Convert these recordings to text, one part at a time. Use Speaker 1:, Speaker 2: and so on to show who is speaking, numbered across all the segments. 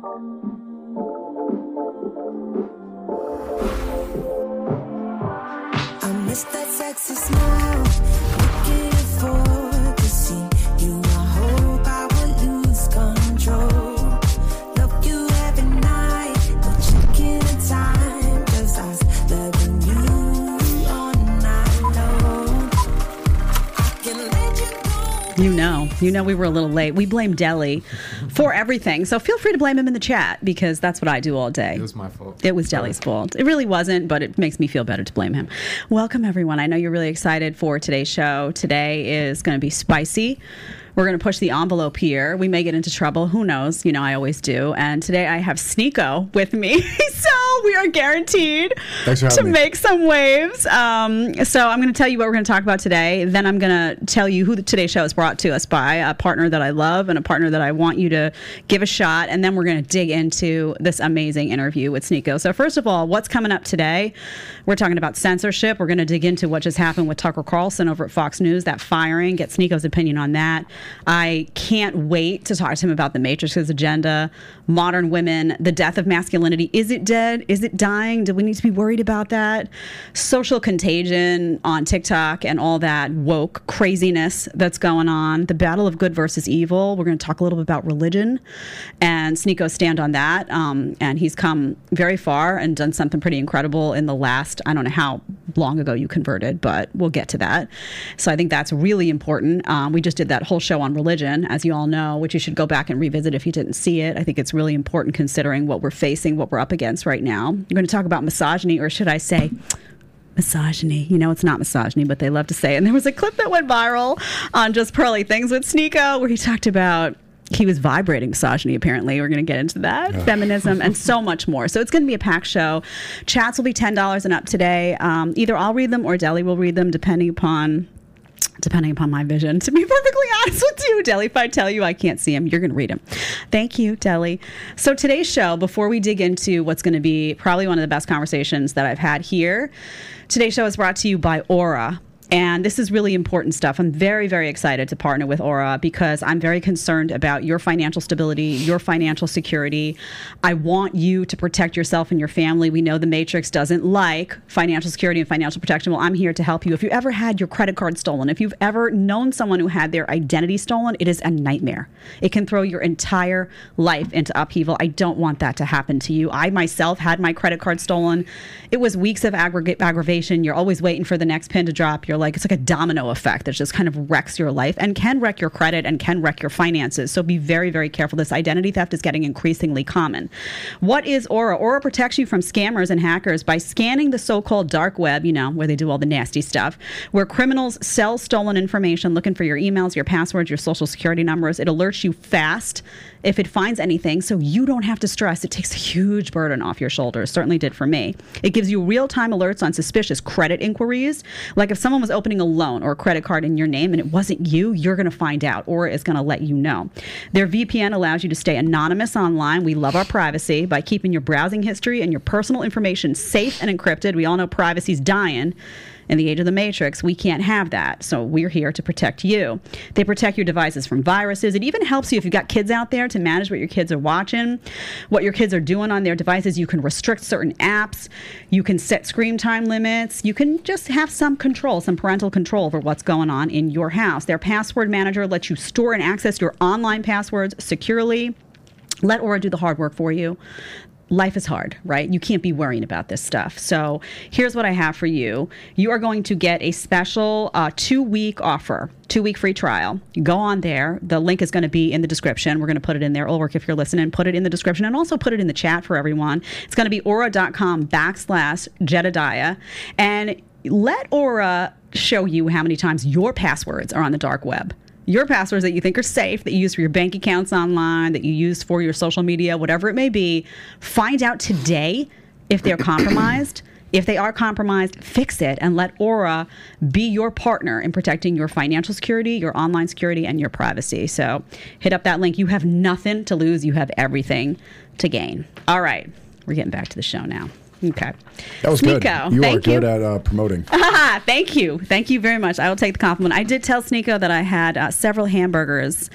Speaker 1: I miss that sexy smile. You
Speaker 2: know, we were a little late. We blame Deli for everything. So feel free to blame him in the chat because that's what I do all day.
Speaker 3: It was my fault.
Speaker 2: It was Deli's fault. It really wasn't, but it makes me feel better to blame him. Welcome, everyone. I know you're really excited for today's show. Today is going to be spicy. We're going to push the envelope here. We may get into trouble. Who knows? You know, I always do. And today I have Sneako with me. so we are guaranteed to
Speaker 4: me.
Speaker 2: make some waves. Um, so I'm going to tell you what we're going to talk about today. Then I'm going to tell you who the, today's show is brought to us by a partner that I love and a partner that I want you to give a shot. And then we're going to dig into this amazing interview with Sneako. So first of all, what's coming up today? We're talking about censorship. We're going to dig into what just happened with Tucker Carlson over at Fox News, that firing, get Sneako's opinion on that. I can't wait to talk to him about the Matrix's agenda, modern women, the death of masculinity. Is it dead? Is it dying? Do we need to be worried about that? Social contagion on TikTok and all that woke craziness that's going on. The battle of good versus evil. We're going to talk a little bit about religion and Sneako stand on that. Um, and he's come very far and done something pretty incredible in the last, I don't know how long ago you converted, but we'll get to that. So I think that's really important. Um, we just did that whole show on religion, as you all know, which you should go back and revisit if you didn't see it. I think it's really important considering what we're facing, what we're up against right now. We're going to talk about misogyny, or should I say, misogyny. You know, it's not misogyny, but they love to say it. And there was a clip that went viral on Just Pearly Things with Sneako where he talked about he was vibrating misogyny, apparently. We're going to get into that, feminism, and so much more. So it's going to be a packed show. Chats will be $10 and up today. Um, either I'll read them or Deli will read them, depending upon depending upon my vision. To be perfectly honest with you, Deli, if I tell you I can't see him, you're going to read him. Thank you, Deli. So today's show, before we dig into what's going to be probably one of the best conversations that I've had here, today's show is brought to you by Aura. And this is really important stuff. I'm very, very excited to partner with Aura because I'm very concerned about your financial stability, your financial security. I want you to protect yourself and your family. We know the Matrix doesn't like financial security and financial protection. Well, I'm here to help you. If you ever had your credit card stolen, if you've ever known someone who had their identity stolen, it is a nightmare. It can throw your entire life into upheaval. I don't want that to happen to you. I myself had my credit card stolen. It was weeks of aggregate aggravation. You're always waiting for the next pin to drop. You're like, it's like a domino effect that just kind of wrecks your life and can wreck your credit and can wreck your finances. So be very, very careful. This identity theft is getting increasingly common. What is Aura? Aura protects you from scammers and hackers by scanning the so called dark web, you know, where they do all the nasty stuff, where criminals sell stolen information looking for your emails, your passwords, your social security numbers. It alerts you fast if it finds anything so you don't have to stress. It takes a huge burden off your shoulders. Certainly did for me. It gives you real time alerts on suspicious credit inquiries. Like if someone was opening a loan or a credit card in your name and it wasn't you, you're going to find out or it's going to let you know. Their VPN allows you to stay anonymous online. We love our privacy by keeping your browsing history and your personal information safe and encrypted. We all know privacy's dying in the age of the matrix, we can't have that. So we're here to protect you. They protect your devices from viruses. It even helps you if you've got kids out there to manage what your kids are watching, what your kids are doing on their devices. You can restrict certain apps. You can set screen time limits. You can just have some control, some parental control over what's going on in your house. Their password manager lets you store and access your online passwords securely. Let Aura do the hard work for you life is hard, right? You can't be worrying about this stuff. So here's what I have for you. You are going to get a special uh, two week offer, two week free trial. Go on there. The link is going to be in the description. We're going to put it in there. Work if you're listening. Put it in the description and also put it in the chat for everyone. It's going to be aura.com backslash Jedediah. And let Aura show you how many times your passwords are on the dark web your passwords that you think are safe, that you use for your bank accounts online, that you use for your social media, whatever it may be, find out today if they're compromised. If they are compromised, fix it and let Aura be your partner in protecting your financial security, your online security, and your privacy. So hit up that link. You have nothing to lose, you have everything to gain. All right, we're getting back to the show now. Okay.
Speaker 4: That was good.
Speaker 2: Sneako,
Speaker 4: You are
Speaker 2: thank
Speaker 4: good at uh, promoting.
Speaker 2: Ah, thank you. Thank you very much. I will take the compliment. I did tell Sneako that I had uh, several hamburgers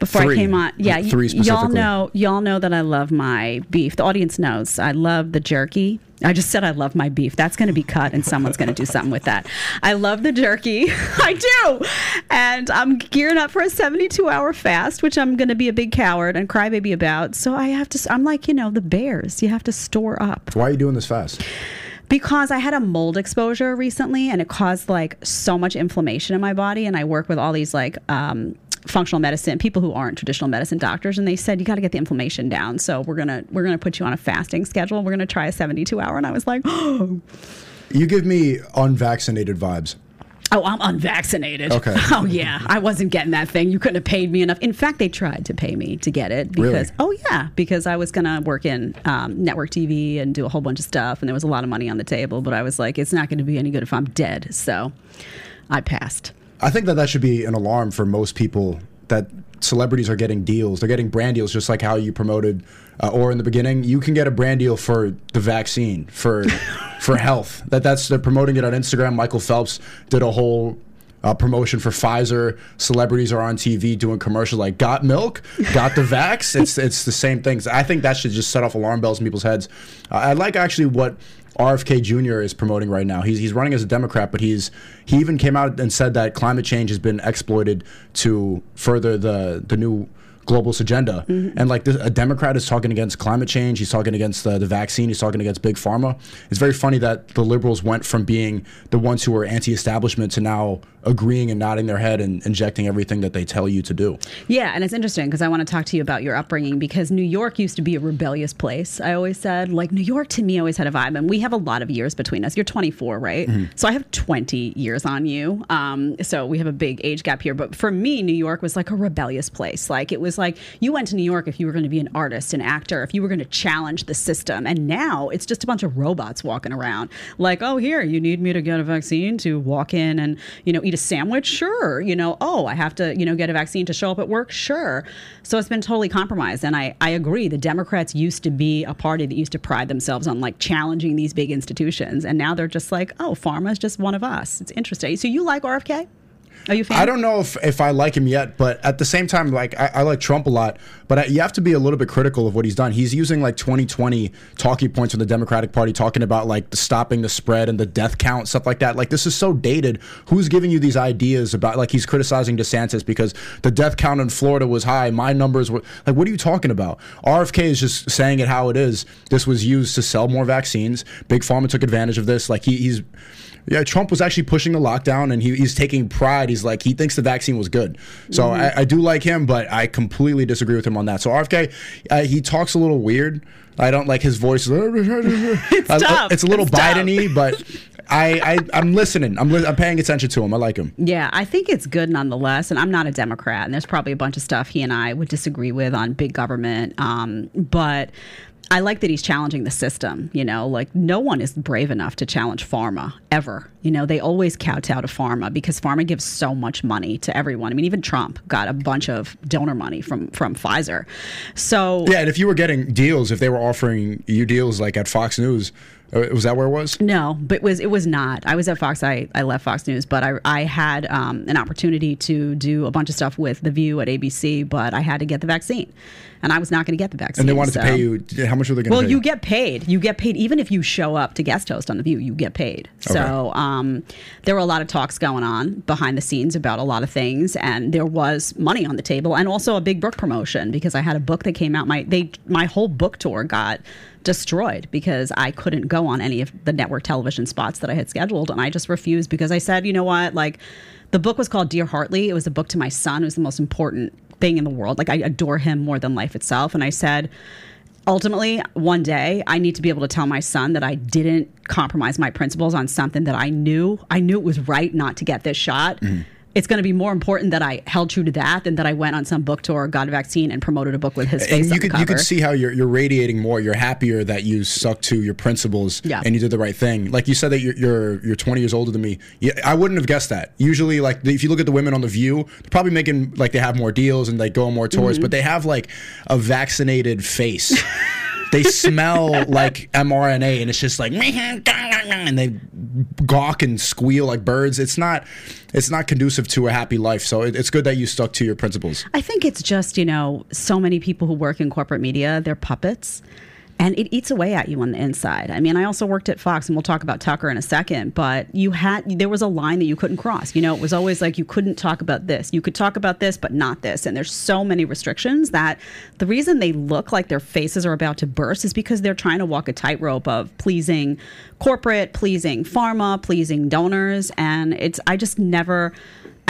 Speaker 2: before
Speaker 3: Three.
Speaker 2: I came on. Yeah,
Speaker 3: three
Speaker 2: y'all know y'all know that I love my beef. The audience knows I love the jerky. I just said I love my beef. That's going to be cut, and someone's going to do something with that. I love the jerky. I do, and I'm gearing up for a 72 hour fast, which I'm going to be a big coward and crybaby about. So I have to. I'm like you know the bears. You have to store up
Speaker 3: Why are you doing this fast?
Speaker 2: because I had a mold exposure recently and it caused like so much inflammation in my body. And I work with all these like um, functional medicine people who aren't traditional medicine doctors, and they said you got to get the inflammation down. So we're gonna we're gonna put you on a fasting schedule. We're gonna try a 72 hour. And I was like, oh,
Speaker 3: You give me unvaccinated vibes.
Speaker 2: Oh, I'm unvaccinated.
Speaker 3: Okay.
Speaker 2: Oh yeah, I wasn't getting that thing. You couldn't have paid me enough. In fact, they tried to pay me to get it because
Speaker 3: Really?
Speaker 2: oh yeah, because I was gonna work in um, network TV and do a whole bunch of stuff, and there was a lot of money on the table. But I was like, it's not going to be any good if I'm dead. So I passed.
Speaker 3: I think that that should be an alarm for most people that celebrities are getting deals. They're getting brand deals, just like how you promoted, uh, or in the beginning, you can get a brand deal for the vaccine for for health. That that's they're promoting it on Instagram. Michael Phelps did a whole. Uh, promotion for Pfizer. Celebrities are on TV doing commercials like "Got milk, got the vax." It's it's the same things. I think that should just set off alarm bells in people's heads. Uh, I like actually what RFK Jr. is promoting right now. He's he's running as a Democrat, but he's he even came out and said that climate change has been exploited to further the the new globalist agenda. And like this, a Democrat is talking against climate change. He's talking against the, the vaccine. He's talking against big pharma. It's very funny that the liberals went from being the ones who were anti-establishment to now agreeing and nodding their head and injecting everything that they tell you to do.
Speaker 2: Yeah, and it's interesting because I want to talk to you about your upbringing because New York used to be a rebellious place. I always said, like, New York to me always had a vibe, and we have a lot of years between us. You're 24, right? So I have 20 years on you. Um, so we have a big age gap here. But for me, New York was like a rebellious place. Like, it was like you went to New York if you were going to be an artist, an actor, if you were going to challenge the system. And now it's just a bunch of robots walking around. Like, oh, here, you need me to get a vaccine to walk in and, you know, eat a sandwich? Sure. You know, oh, I have to, you know, get a vaccine to show up at work? Sure. So it's been totally compromised. And I, I agree. The Democrats used to be a party that used to pride themselves on like challenging these big institutions. And now they're just like, oh, pharma is just one of us. It's interesting. So you like RFK? Are you?
Speaker 3: I don't know if, if I like him yet, but at the same time, like I, I like Trump a lot, but I, you have to be a little bit critical of what he's done. He's using like 2020 talking points from the Democratic Party, talking about like the stopping the spread and the death count, stuff like that. Like this is so dated. Who's giving you these ideas about like he's criticizing DeSantis because the death count in Florida was high, my numbers were like, what are you talking about? RFK is just saying it how it is. This was used to sell more vaccines. Big Pharma took advantage of this. Like he, he's yeah, Trump was actually pushing the lockdown, and he, he's taking pride. He's like he thinks the vaccine was good. So
Speaker 2: Mm-hmm.
Speaker 3: I, I do like him, but I completely disagree with him on that. So RFK, uh, he talks a little weird. I don't like his voice. it's
Speaker 2: tough.
Speaker 3: It's a little
Speaker 2: It's.
Speaker 3: Biden-y, but I, I I'm listening. I'm li- I'm paying attention to him. I like him.
Speaker 2: Yeah, I think it's good nonetheless. And I'm not a Democrat, and there's probably a bunch of stuff he and I would disagree with on big government. Um, but I like that he's challenging the system. You know, like no one is brave enough to challenge pharma ever. You know, they always kowtow to pharma because pharma gives so much money to everyone. I mean, even Trump got a bunch of donor money from from Pfizer. So
Speaker 3: Yeah, and if you were getting deals, if they were offering you deals like at Fox News, uh, was that where it was?
Speaker 2: No, but it was it was not. I was at Fox. I, I left Fox News, but I I had um, an opportunity to do a bunch of stuff with The View at ABC, but I had to get the vaccine, and I was not going to get the vaccine.
Speaker 3: And they wanted
Speaker 2: so-
Speaker 3: to pay you. How much were they going to
Speaker 2: Well,
Speaker 3: pay?
Speaker 2: you get paid. You get paid even if you show up to guest host on The View. You get paid. So um, there were a lot of talks going on behind the scenes about a lot of things, and there was money on the table, and also a big book promotion because I had a book that came out. My they my whole book tour got destroyed because I couldn't go on any of the network television spots that I had scheduled, and I just refused because I said, you know what, like. The book was called Dear Hartley. It was a book to my son, It was the most important thing in the world. Like I adore him more than life itself. And I said, ultimately one day i need to be able to tell my son that i didn't compromise my principles on something that i knew i knew it was right not to get this shot mm. It's going to be more important that i held true to that than that i went on some book tour got a vaccine and promoted a book with his face
Speaker 3: and you could you could see how you're you're radiating more. You're happier that you stuck to your principles
Speaker 2: Yeah.
Speaker 3: and you did the right thing. Like you said that you're you're, you're 20 years older than me. Yeah, I wouldn't have guessed that. Usually, like if you look at the women on the View, they're probably making like they have more deals and they go on more tours,
Speaker 2: Mm-hmm.
Speaker 3: but they have like a vaccinated face. they smell like mRNA, and it's just like and they gawk and squeal like birds. It's not it's not conducive to a happy life. So it, it's good that you stuck to your principles.
Speaker 2: I think it's just, you know, so many people who work in corporate media, they're puppets. And it eats away at you on the inside. I mean, I also worked at Fox, and we'll talk about Tucker in a second. But you had there was a line that you couldn't cross. You know, it was always like you couldn't talk about this. You could talk about this, but not this. And there's so many restrictions that the reason they look like their faces are about to burst is because they're trying to walk a tightrope of pleasing corporate, pleasing pharma, pleasing donors, and it's I just never.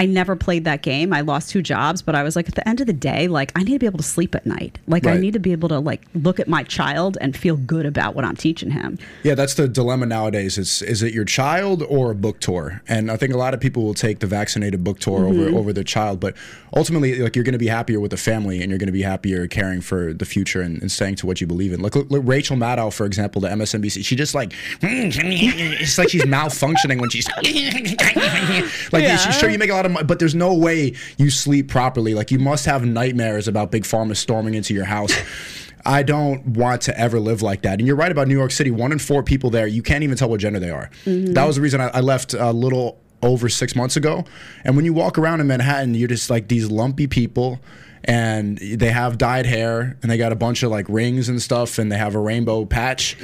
Speaker 2: I never played that game. I lost two jobs, but I was like, at the end of the day, like I need to be able to sleep at night. Like I need to be able to like look at my child and feel good about what I'm teaching him.
Speaker 3: Yeah, that's the dilemma nowadays. Is is it your child or a book tour? And I think a lot of people will take the vaccinated book tour over mm-hmm. over their child, but ultimately, like you're going to be happier with the family, and you're going to be happier caring for the future and, and staying to what you believe in. Like, look, look, Rachel Maddow, for example, the MSNBC, she just like it's like she's malfunctioning when she's like
Speaker 2: Yeah.
Speaker 3: sure you make a lot of money, but there's no way you sleep properly. Like you must have nightmares about big pharma storming into your house. I don't want to ever live like that. And you're right about New York City. One in four people there, you can't even tell what gender they are. Mm-hmm. That was the reason I, I left a little over six months ago. And when you walk around in Manhattan, you're just like these lumpy people. And they have dyed hair, and they got a bunch of like rings and stuff, and they have a rainbow patch,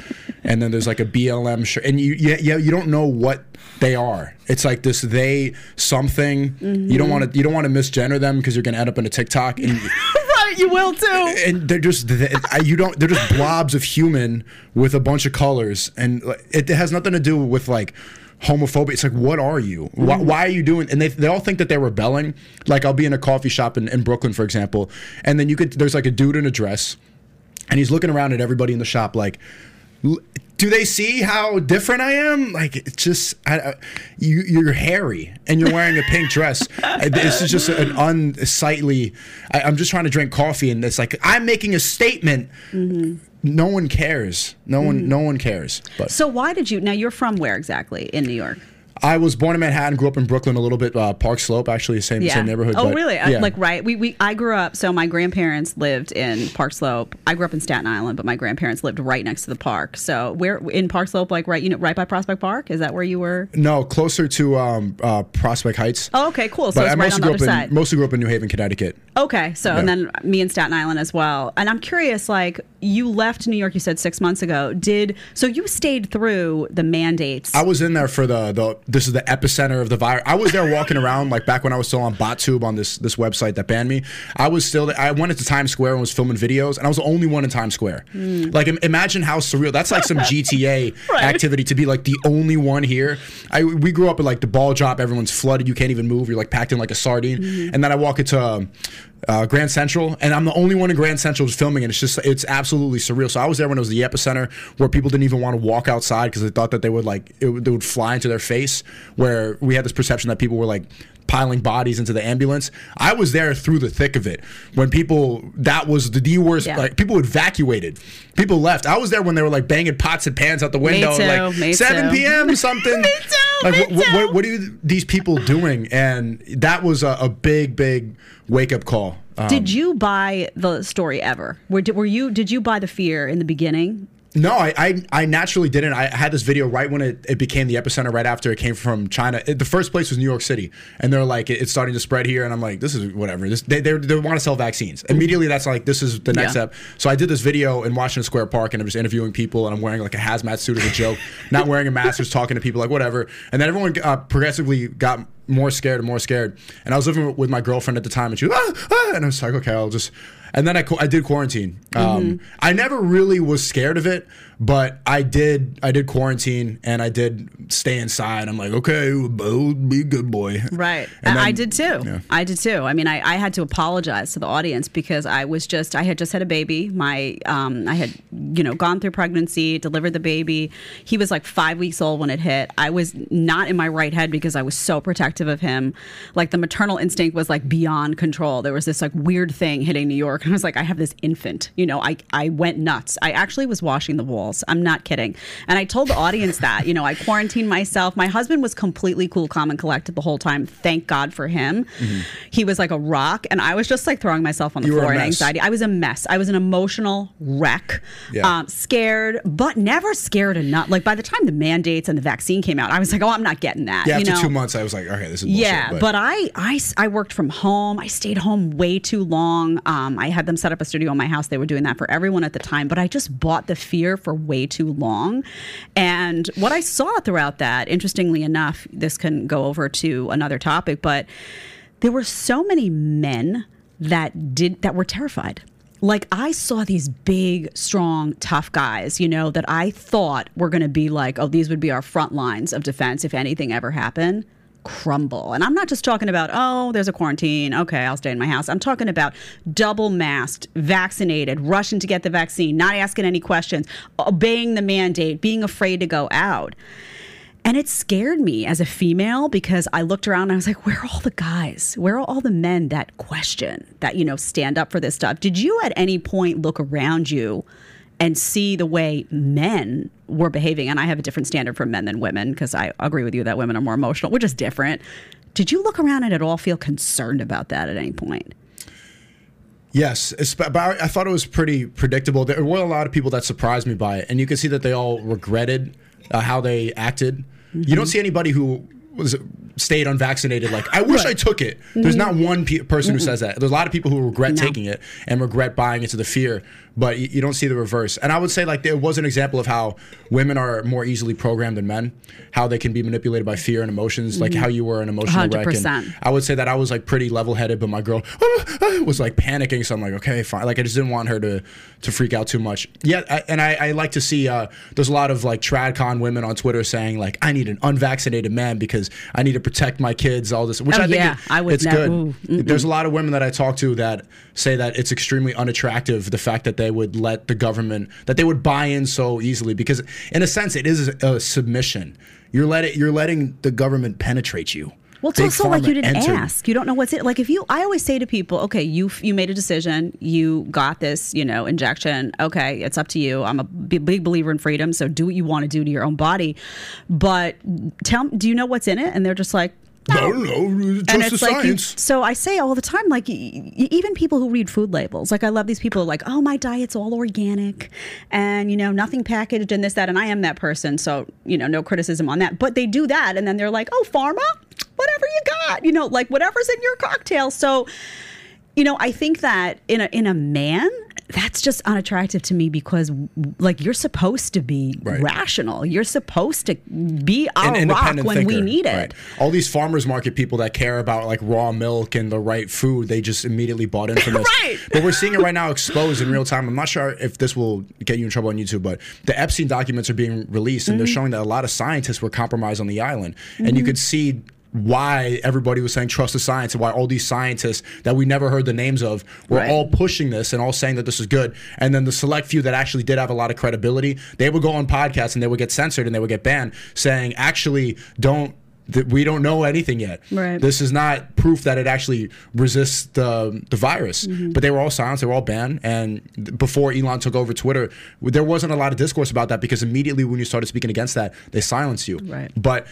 Speaker 3: and then there's like a BLM shirt, and you yeah yeah you don't know what they are. It's like this they something. You don't mm-hmm. want to you don't want to misgender them because you're gonna end up in a TikTok, and
Speaker 2: Right, you will too.
Speaker 3: and they're just they, you don't they're just blobs of human with a bunch of colors and like, it has nothing to do with like homophobia it's like what are you why, mm-hmm. why are you doing and they, they all think that they're rebelling like i'll be in a coffee shop in, in brooklyn for example and then you could there's like a dude in a dress and he's looking around at everybody in the shop like do they see how different I am? Like it's just I, I, you. You're hairy and you're wearing a pink dress. This is just an unsightly. I, I'm just trying to drink coffee, and it's like I'm making a statement. Mm-hmm. No one cares. No one. No one cares. But
Speaker 2: So why did you? Now you're from where exactly in New York?
Speaker 3: I was born in Manhattan, grew up in Brooklyn a little bit, uh, Park Slope, actually, same same neighborhood.
Speaker 2: Oh,
Speaker 3: but,
Speaker 2: really? Uh,
Speaker 3: Yeah.
Speaker 2: Like right? We we I grew up. So my grandparents lived in Park Slope. I grew up in Staten Island, but my grandparents lived right next to the park. So where in Park Slope, like right, you know, right by Prospect Park. Is that where you were?
Speaker 3: no, closer to um, uh, Prospect Heights.
Speaker 2: Oh, okay, cool. So
Speaker 3: but
Speaker 2: it's
Speaker 3: I
Speaker 2: right
Speaker 3: mostly
Speaker 2: on the
Speaker 3: grew
Speaker 2: other
Speaker 3: up
Speaker 2: side.
Speaker 3: in mostly grew up in New Haven, Connecticut.
Speaker 2: Okay, so and then me in Staten Island as well. And I'm curious, like you left New York, you said six months ago. Did so you stayed through the mandates?
Speaker 3: I was in there for the the this is the epicenter of the virus. I was there walking around like back when I was still on BotTube on this this website that banned me. I was still I went into Times Square and was filming videos, and I was the only one in Times Square. Like im- imagine how surreal. That's like some GTA
Speaker 2: Right.
Speaker 3: activity to be like the only one here. I we grew up at like the ball drop. Everyone's flooded. You can't even move. You're like packed in like a sardine. And then I walk into. Um, uh, Grand Central, and I'm the only one in Grand Central just filming, and it's just it's absolutely surreal. So I was there when it was the epicenter, where people didn't even want to walk outside because they thought that they would like it, would- they would fly into their face. Where we had this perception that people were like piling bodies into the ambulance. I was there through the thick of it when people that was the, worst.
Speaker 2: Yeah.
Speaker 3: Like people evacuated, people left. I was there when they were like banging pots and pans out the window,
Speaker 2: too,
Speaker 3: like 7
Speaker 2: too.
Speaker 3: p.m. something.
Speaker 2: Me too,
Speaker 3: Like
Speaker 2: me
Speaker 3: what, what,
Speaker 2: too.
Speaker 3: what, are you, these people doing? And that was a, a big, big wake up call. Um,
Speaker 2: did you buy the story ever? Were, were you? Did you buy the fear in the beginning?
Speaker 3: No, I, I I naturally didn't. I had this video right when it, it became the epicenter, right after it came from China. It, the first place was New York City, and they're like, it- it's starting to spread here, and I'm like, this is whatever. This, they they, they want to sell vaccines immediately. That's like this is the next
Speaker 2: Yeah.
Speaker 3: step. So I did this video in Washington Square Park, and I'm just interviewing people, and I'm wearing like a hazmat suit as a joke, not wearing a mask, just talking to people like whatever. And then everyone uh, progressively got more scared and more scared. And I was living with my girlfriend at the time, and she was ah, ah, and I was like, okay, I'll just. And then I, I did quarantine. Um, I never really was scared of it, but I did I did quarantine and I did stay inside. I'm like, okay, Bo, be a good boy.
Speaker 2: Right.
Speaker 3: And
Speaker 2: I,
Speaker 3: then-
Speaker 2: did too.
Speaker 3: yeah.
Speaker 2: I did too. I mean, I, I had to apologize to the audience because I was just, I had just had a baby. My, um, I had, you know, gone through pregnancy, delivered the baby. He was like five weeks old when it hit. I was not in my right head because I was so protective of him. Like the maternal instinct was like beyond control. There was this like weird thing hitting New York. And I was like, I have this infant. You know, I, I went nuts. I actually was washing the walls. I'm not kidding. And I told the audience that, you know, I quarantined myself. My husband was completely cool, calm, and collected the whole time. Thank God for him. He was like a rock. And I was just like throwing myself on the
Speaker 3: You
Speaker 2: floor in anxiety. I was a mess. I was an emotional wreck.
Speaker 3: Yeah.
Speaker 2: Um, scared, but never scared enough. Like by the time the mandates and the vaccine came out, I was like, oh, I'm not getting that.
Speaker 3: Yeah, after
Speaker 2: know?
Speaker 3: two months, I was like, okay, this is bullshit.
Speaker 2: Yeah, but, I, I, I worked from home. I stayed home way too long. Um, I had them set up a studio in my house. They were doing that for everyone at the time, but I just bought the fear for way too long. And what I saw throughout that, interestingly enough, this can go over to another topic, but there were so many men that did that were terrified. Like I saw these big, strong, tough guys, you know, that I thought were going to be like, oh, these would be our front lines of defense if anything ever happened crumble. And I'm not just talking about, oh, there's a quarantine. Okay, I'll stay in my house. I'm talking about double masked, vaccinated, rushing to get the vaccine, not asking any questions, obeying the mandate, being afraid to go out. And it scared me as a female because I looked around and I was like, where are all the guys? Where are all the men that question, that, you know, stand up for this stuff? Did you at any point look around you and see the way men were behaving? And I have a different standard for men than women because I agree with you that women are more emotional. We're just different. Did you look around and at all feel concerned about that at any point?
Speaker 3: Yes, but I thought it was pretty predictable. There were a lot of people that surprised me by it, and you can see that they all regretted uh, how they acted. You
Speaker 2: Mm-hmm.
Speaker 3: don't see anybody who was stayed unvaccinated like I wish I took it. There's not one pe- person who says that. There's a lot of people who regret
Speaker 2: No.
Speaker 3: taking it and regret buying into the fear, but you, you don't see the reverse. And I would say like there was an example of how women are more easily programmed than men, how they can be manipulated by fear and emotions, like how you were an emotional wreck. And
Speaker 2: 100%.
Speaker 3: I would say that I was like pretty level headed, but my girl was like panicking. So I'm like, okay, fine. Like I just didn't want her to to freak out too much. Yeah, I, and I, I like to see. Uh, there's a lot of like tradcon women on Twitter saying like, I need an unvaccinated man because I need to protect my kids. All this, which
Speaker 2: Oh,
Speaker 3: I think
Speaker 2: yeah.
Speaker 3: it-
Speaker 2: I would
Speaker 3: it's
Speaker 2: never-
Speaker 3: good.
Speaker 2: ooh.
Speaker 3: There's a lot of women that I talk to that say that it's extremely unattractive the fact that they would let the government that they would buy in so easily because in a sense it is a, submission. You're letting you're letting the government penetrate you.
Speaker 2: Well, it's
Speaker 3: Big
Speaker 2: also like you didn't
Speaker 3: entered-
Speaker 2: ask. You don't know what's it. Like if you, I always say to people, okay, you you made a decision, you got this, you know, injection. Okay, it's up to you. I'm a big believer in freedom, so do what you want to do to your own body. But tell, do you know what's in it? And they're just like.
Speaker 3: Don't know. Just
Speaker 2: and
Speaker 3: the
Speaker 2: it's like you,
Speaker 3: science.
Speaker 2: so I say all the time, like even people who read food labels, like I love these people, who are like, oh, my diet's all organic, and you know nothing packaged and this that, and I am that person, so you know no criticism on that. But they do that, and then they're like, oh, pharma, whatever you got, you know, like whatever's in your cocktail. So, you know, I think that in a in a man. That's just unattractive to me because, like, you're supposed to be
Speaker 3: Right.
Speaker 2: rational. You're supposed to be our
Speaker 3: An
Speaker 2: rock when we need it.
Speaker 3: right. All these farmers market people that care about like raw milk and the right food, they just immediately bought into this.
Speaker 2: Right.
Speaker 3: But we're seeing it right now exposed in real time. I'm not sure if this will get you in trouble on YouTube, but the Epstein documents are being released and they're
Speaker 2: Mm-hmm.
Speaker 3: showing that a lot of scientists were compromised on the island. And you could see why everybody was saying trust the science and why all these scientists that we never heard the names of were
Speaker 2: Right.
Speaker 3: all pushing this and all saying that this is good. And then the select few that actually did have a lot of credibility, they would go on podcasts and they would get censored and they would get banned, saying actually don't. That we don't know anything yet.
Speaker 2: Right.
Speaker 3: This is not proof that it actually resists the the virus.
Speaker 2: Mm-hmm.
Speaker 3: But they were all silenced. They were all banned. And before Elon took over Twitter, there wasn't a lot of discourse about that because immediately when you started speaking against that, they silenced you.
Speaker 2: Right.
Speaker 3: But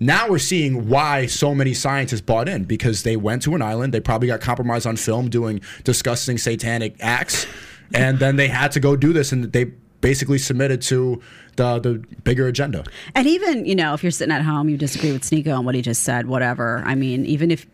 Speaker 3: now we're seeing why so many scientists bought in because they went to an island. They probably got compromised on film doing disgusting satanic acts, and then they had to go do this, and they basically submitted to the the bigger agenda.
Speaker 2: And even, you know, if you're sitting at home, you disagree with Sneako on what he just said, whatever. I mean, even if,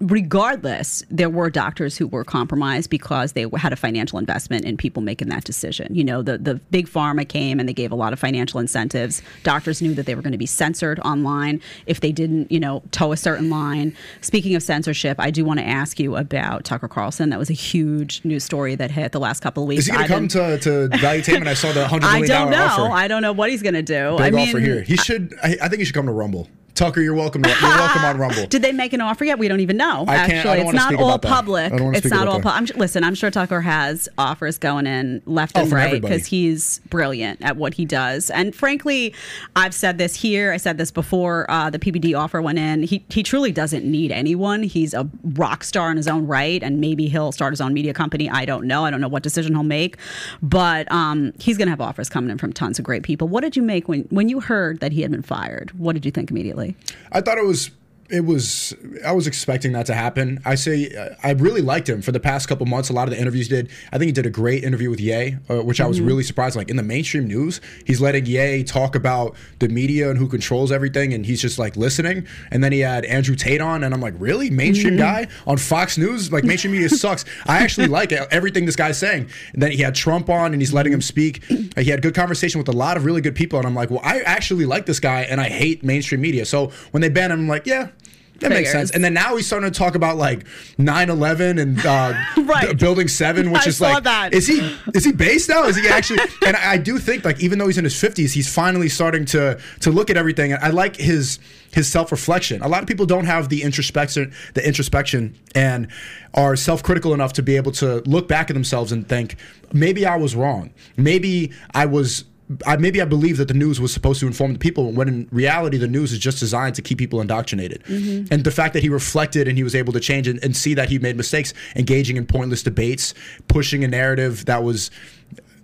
Speaker 2: regardless, there were doctors who were compromised because they had a financial investment in people making that decision. You know, the, the big pharma came and they gave a lot of financial incentives. Doctors knew that they were going to be censored online if they didn't, you know, toe a certain line. Speaking of censorship, I do want to ask you about Tucker Carlson. That was a huge news story that hit the last couple of weeks.
Speaker 3: Is he going to come to, to Valuetainment? I saw the hundred million
Speaker 2: know.
Speaker 3: offer.
Speaker 2: I don't know what he's going to do.
Speaker 3: Big
Speaker 2: I mean,
Speaker 3: offer here. He should. I, I think he should come to Rumble Tucker, you're welcome. To, you're welcome on Rumble.
Speaker 2: Did they make an offer yet? We don't even know.
Speaker 3: I
Speaker 2: actually, it's not all public.
Speaker 3: I don't wanna
Speaker 2: It's not all. Pu- I'm, listen, I'm sure Tucker has offers going in left
Speaker 3: Oh,
Speaker 2: and right because he's brilliant at what he does. And frankly, I've said this here. I said this before uh, the PBD offer went in. He he truly doesn't need anyone. He's a rock star in his own right, and maybe he'll start his own media company. I don't know. I don't know what decision he'll make, but um, he's going to have offers coming in from tons of great people. What did you make when when you heard that he had been fired? What did you think immediately?
Speaker 3: I thought it was it was I was expecting that to happen. I say I really liked him for the past couple months. A lot of the interviews did. I think he did a great interview with Ye, uh, which I was
Speaker 2: Mm-hmm.
Speaker 3: really surprised. Like in the mainstream news, he's letting Ye talk about the media and who controls everything, and he's just like listening. And then he had Andrew Tate on, and I'm like, really, mainstream
Speaker 2: Mm-hmm.
Speaker 3: guy on Fox News? Like mainstream media sucks. I actually like everything this guy's saying. And then he had Trump on, and he's letting him speak. Uh, He had good conversation with a lot of really good people, and I'm like, well, I actually like this guy, and I hate mainstream media. So when they ban him, I'm like, yeah. That makes sense. And then now he's starting to talk about like 9/11 and uh,
Speaker 2: Right.
Speaker 3: the Building Seven, which
Speaker 2: I
Speaker 3: is like,
Speaker 2: that.
Speaker 3: is he is he based now? Is he actually? and I, I do think like even though he's in his 50s, he's finally starting to to look at everything. I like his his self reflection. A lot of people don't have the introspection, the introspection, and are self critical enough to be able to look back at themselves and think maybe I was wrong. Maybe I was. I, maybe I believe that the news was supposed to inform the people, when in reality, the news is just designed to keep people indoctrinated. Mm-hmm. And the fact that he reflected and he was able to change and, and see that he made mistakes, engaging in pointless debates, pushing a narrative that was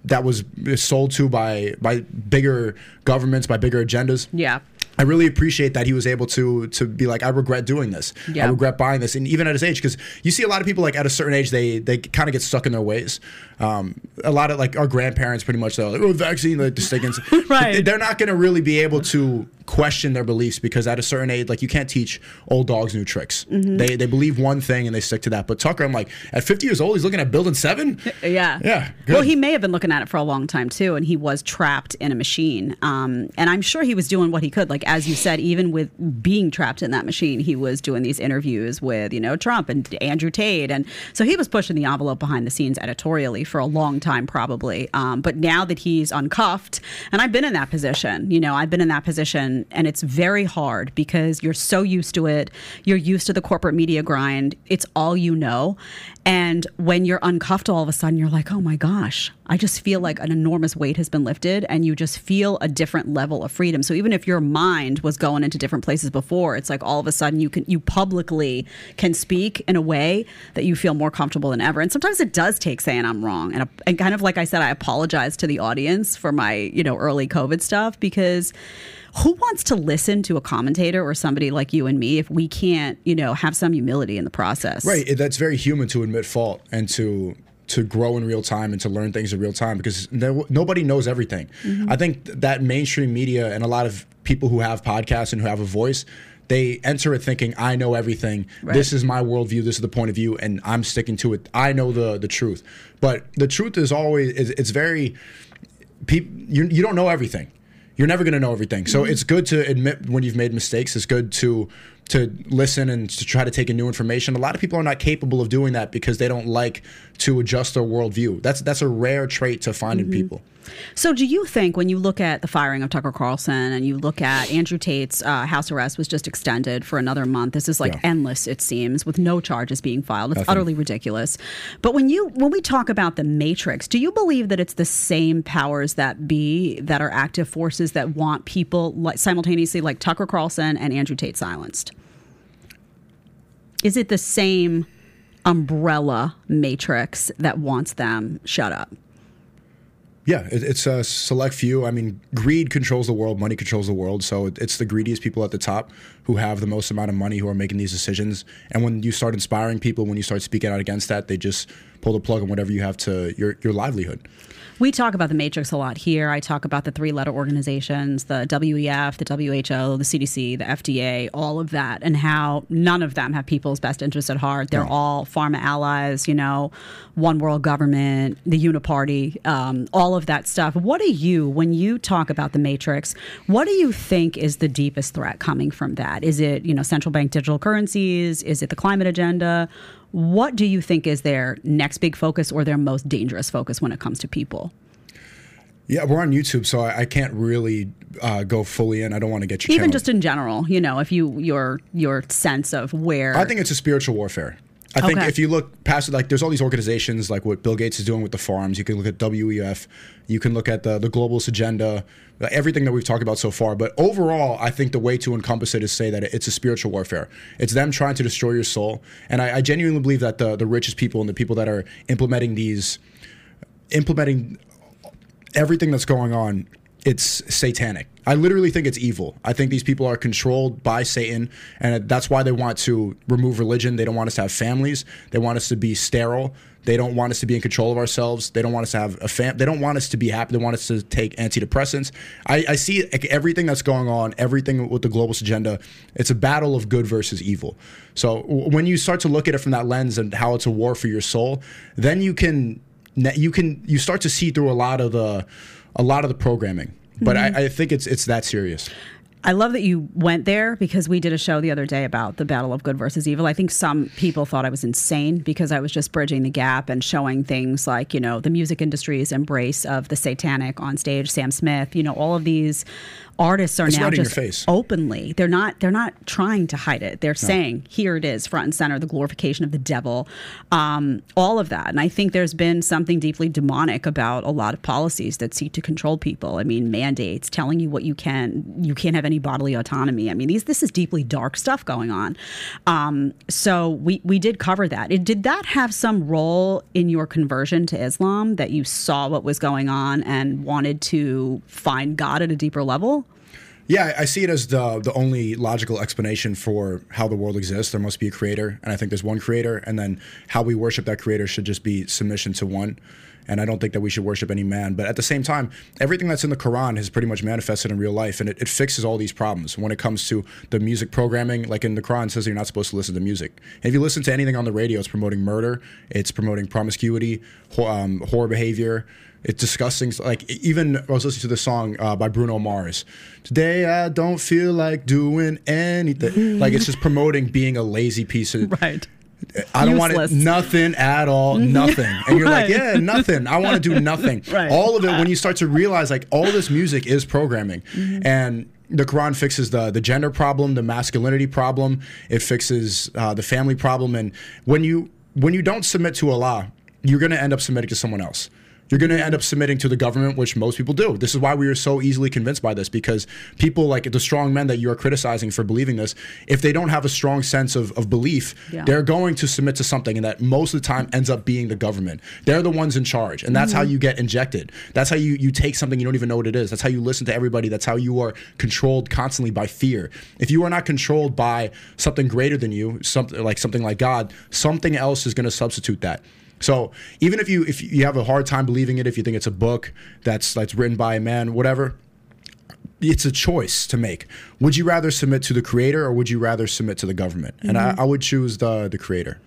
Speaker 3: that was sold to by by bigger governments, by bigger agendas.
Speaker 2: Yeah.
Speaker 3: I really appreciate that he was able to to be like, I regret doing this.
Speaker 2: Yeah.
Speaker 3: I regret buying this, and even at his age, because you see a lot of people like at a certain age, they they kind of get stuck in their ways. Um, a lot of like our grandparents, pretty much, they're like, oh, vaccine, like the stick. and-
Speaker 2: Right.
Speaker 3: They're not going to really be able to question their beliefs because at a certain age, like you can't teach old dogs new tricks.
Speaker 2: Mm-hmm.
Speaker 3: They they believe one thing and they stick to that. But Tucker, I'm like, at 50 years old, he's looking at building seven.
Speaker 2: Yeah.
Speaker 3: Yeah, good.
Speaker 2: Well, he may have been looking at it for a long time too, and he was trapped in a machine. Um, and I'm sure he was doing what he could. Like as you said, even with being trapped in that machine, he was doing these interviews with you know Trump and Andrew Tate, and so he was pushing the envelope behind the scenes editorially for a long time, probably. Um, but now that he's uncuffed, and I've been in that position, you know, I've been in that position, and it's very hard because you're so used to it. You're used to the corporate media grind. It's all you know. And when you're uncuffed all of a sudden, you're like, oh my gosh, I just feel like an enormous weight has been lifted and you just feel a different level of freedom. So even if your mind was going into different places before, it's like all of a sudden you can you publicly can speak in a way that you feel more comfortable than ever. And sometimes it does take saying I'm wrong. And, uh, and kind of like I said, I apologize to the audience for my, you know, early COVID stuff because who wants to listen to a commentator or somebody like you and me if we can't, you know, have some humility in the process?
Speaker 3: Right. That's very human to admit fault and to to grow in real time and to learn things in real time because there, nobody knows everything. Mm-hmm. I think that mainstream media and a lot of people who have podcasts and who have a voice, they enter it thinking, "I know everything. This is my worldview. This is the point of view, and I'm sticking to it. I know the the truth." But the truth is always it's very you, you don't know everything you're never going to know everything so mm-hmm. it's good to admit when you've made mistakes it's good to to listen and to try to take in new information a lot of people are not capable of doing that because they don't like to adjust their worldview that's that's a rare trait to find in people
Speaker 2: So, do you think when you look at the firing of Tucker Carlson and you look at Andrew Tate's uh, house arrest was just extended for another month? This is like
Speaker 3: Yeah.
Speaker 2: endless, it seems, with no charges being filed. It's
Speaker 3: Nothing.
Speaker 2: utterly ridiculous. But when you when we talk about the Matrix, do you believe that it's the same powers that be that are active forces that want people like simultaneously like Tucker Carlson and Andrew Tate silenced? Is it the same umbrella matrix that wants them shut up?
Speaker 3: Yeah, it, it's a select few. I mean, greed controls the world, money controls the world. So it, it's the greediest people at the top who have the most amount of money who are making these decisions. And when you start inspiring people, when you start speaking out against that, they just pull the plug on whatever you have to your your livelihood.
Speaker 2: We talk about the matrix a lot here. I talk about the three letter organizations, the WEF, the WHO, the CDC, the FDA, all of that, and how none of them have people's best interests at heart. They're
Speaker 3: No.
Speaker 2: all pharma allies, you know, one world government, the uniparty, um, all of that stuff. What do you, when you talk about the matrix, what do you think is the deepest threat coming from that? Is it, you know, central bank digital currencies? Is it the climate agenda? What do you think is their next big focus or their most dangerous focus when it comes to people?
Speaker 3: Yeah, we're on YouTube, so I, I can't really uh, go fully in. I don't want to get you
Speaker 2: Even just in general, you know, if you your your sense of where
Speaker 3: I think it's a spiritual warfare. I think
Speaker 2: Okay.
Speaker 3: if you look past it, like there's all these organizations like what Bill Gates is doing with the farms. You can look at WEF, you can look at the the globalist agenda, everything that we've talked about so far. But overall, I think the way to encompass it is say that it's a spiritual warfare. It's them trying to destroy your soul, and I, I genuinely believe that the the richest people and the people that are implementing these, implementing everything that's going on it's satanic. I literally think it's evil. I think these people are controlled by satan and that's why they want to remove religion. They don't want us to have families. They want us to be sterile. They don't want us to be in control of ourselves. They don't want us to have a fam they don't want us to be happy. They want us to take antidepressants. I, I see everything that's going on everything with the globalist agenda it's a battle of good versus evil. So when you start to look at it from that lens and how it's a war for your soul then you can you can you start to see through a lot of the a lot of the programming but I, mm-hmm. I think it's it's that serious
Speaker 2: I love that you went there because we did a show the other day about the battle of good versus evil. I think some people thought I was insane because I was just bridging the gap and showing things like, you know, the music industry's embrace of the satanic on stage, Sam Smith, you know, all of these artists are
Speaker 3: It's
Speaker 2: now
Speaker 3: right
Speaker 2: just openly. They're not they're not trying to hide it. They're saying, here it is, front and center, the glorification of the devil, um, all of that. And I think there's been something deeply demonic about a lot of policies that seek to control people. I mean, mandates, telling you what you can, you can't have any bodily autonomy. I mean, these this is deeply dark stuff going on. Um, so we we did cover that. It, did that have some role in your conversion to Islam that you saw what was going on and wanted to find God at a deeper level?
Speaker 3: Yeah, I see it as the the only logical explanation for how the world exists. There must be a creator, and I think there's one creator, and then how we worship that creator should just be submission to one. And I don't think that we should worship any man. But at the same time, everything that's in the Quran has pretty much manifested in real life, and it, it fixes all these problems when it comes to the music programming. Like in the Quran, says you're not supposed to listen to music. And if you listen to anything on the radio, it's promoting murder, it's promoting promiscuity, ho- um, horror behavior. It's disgusting. Like even I was listening to this song uh, by Bruno Mars. Today I don't feel like doing anything. like it's just promoting being a lazy piece of.
Speaker 2: Right.
Speaker 3: I don't want it nothing at all, nothing. And you're like, yeah, nothing. I want to do nothing.
Speaker 2: Right.
Speaker 3: All of it when you start to realize like all this music is programming. And the Quran fixes the the gender problem, the masculinity problem. It fixes uh, the family problem. And when you when you don't submit to Allah, you're going to end up submitting to someone else. You're going to end up submitting to the government, which most people do. This is why we are so easily convinced by this because people like the strong men that you are criticizing for believing this, if they don't have a strong sense of, of belief,
Speaker 2: Yeah.
Speaker 3: they're going to submit to something, and that most of the time ends up being the government. They're the ones in charge, and that's how
Speaker 2: Mm-hmm.
Speaker 3: you get injected. That's how you you take something you don't even know what it is. That's how you listen to everybody. That's how you are controlled constantly by fear. If you are not controlled by something greater than you, something like something like God, something else is going to substitute that. So even if you if you have a hard time believing it, if you think it's a book that's that's written by a man, whatever, it's a choice to make. Would you rather submit to the creator or would you rather submit to the government? And I, mm-hmm. I would choose the the creator.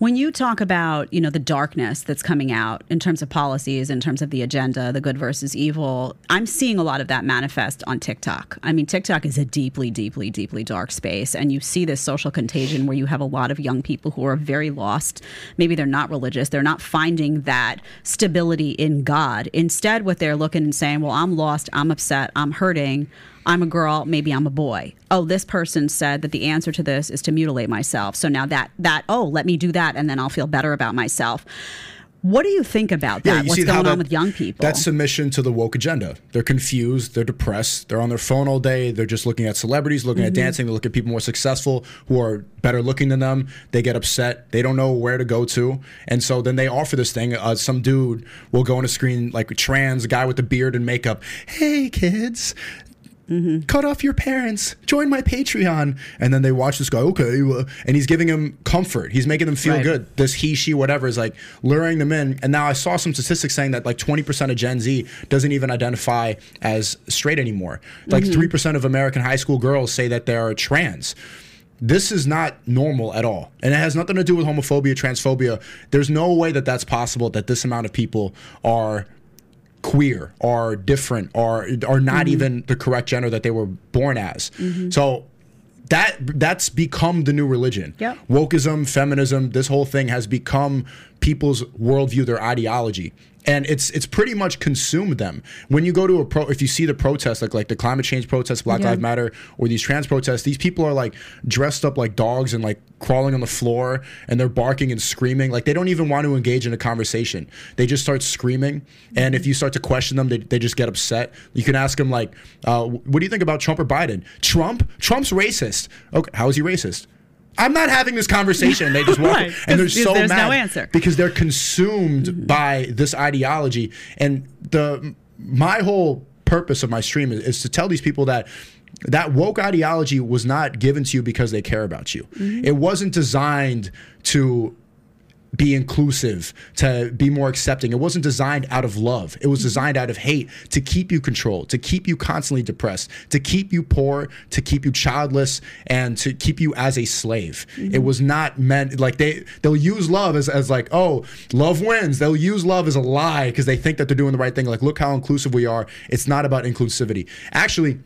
Speaker 2: When you talk about, you know, the darkness that's coming out in terms of policies, in terms of the agenda, the good versus evil, I'm seeing a lot of that manifest on TikTok. I mean, TikTok is a deeply, deeply, deeply dark space. And you see this social contagion where you have a lot of young people who are very lost. Maybe they're not religious. They're not finding that stability in God. Instead, what they're looking and saying, well, I'm lost, I'm upset, I'm hurting. I'm a girl, maybe I'm a boy. Oh, this person said that the answer to this is to mutilate myself. So now that that oh, let me do that and then I'll feel better about myself. What do you think about that? What's going on with young people?
Speaker 3: That's submission to the woke agenda. They're confused. They're depressed. They're on their phone all day. They're just looking at celebrities, looking
Speaker 2: Mm-hmm.
Speaker 3: at dancing. They look at people more successful who are better looking than them. They get upset. They don't know where to go to, and so then they offer this thing. Uh, some dude will go on a screen like a trans guy with a beard and makeup. Hey kids. Mm-hmm. Cut off your parents. Join my Patreon, and then they watch this guy. Okay, well, and he's giving him comfort. He's making them feel
Speaker 2: Right.
Speaker 3: good this he she whatever is like luring them in and now i saw some statistics saying that like 20% of gen z doesn't even identify as straight anymore like mm-hmm. 3% of american high school girls say that they're trans this is not normal at all and it has nothing to do with homophobia transphobia there's no way that that's possible that this amount of people are queer are different are are not mm-hmm. even the correct gender that they were born as mm-hmm. so that that's become the new religion
Speaker 2: Yep.
Speaker 3: wokeism, feminism, this whole thing has become people's worldview, their ideology. And it's it's pretty much consumed them. When you go to a pro, if you see the protests like like the climate change protests, Black
Speaker 2: Yeah.
Speaker 3: Lives Matter, or these trans protests, these people are like dressed up like dogs and like crawling on the floor and they're barking and screaming. Like they don't even want to engage in a conversation. They just start screaming, and if you start to question them, they, they just get upset. You can ask them like, uh, "What do you think about Trump or Biden?" Trump, Trump's racist. Okay, how is he racist? I'm not having this conversation. And they just walk,
Speaker 2: Right,
Speaker 3: and they're so
Speaker 2: there's no
Speaker 3: mad
Speaker 2: answer.
Speaker 3: because they're consumed by this ideology. And the my whole purpose of my stream is, is to tell these people that that woke ideology was not given to you because they care about you. Mm-hmm. It wasn't designed to be inclusive, to be more accepting. It wasn't designed out of love. It was mm-hmm. designed out of hate to keep you controlled, to keep you constantly depressed, to keep you poor, to keep you childless, and to keep you as a slave. Mm-hmm. It was not meant like they they'll use love as, as like, oh, love wins. They'll use love as a lie because they think that they're doing the right thing. Like, look how inclusive we are. It's not about inclusivity. Actually,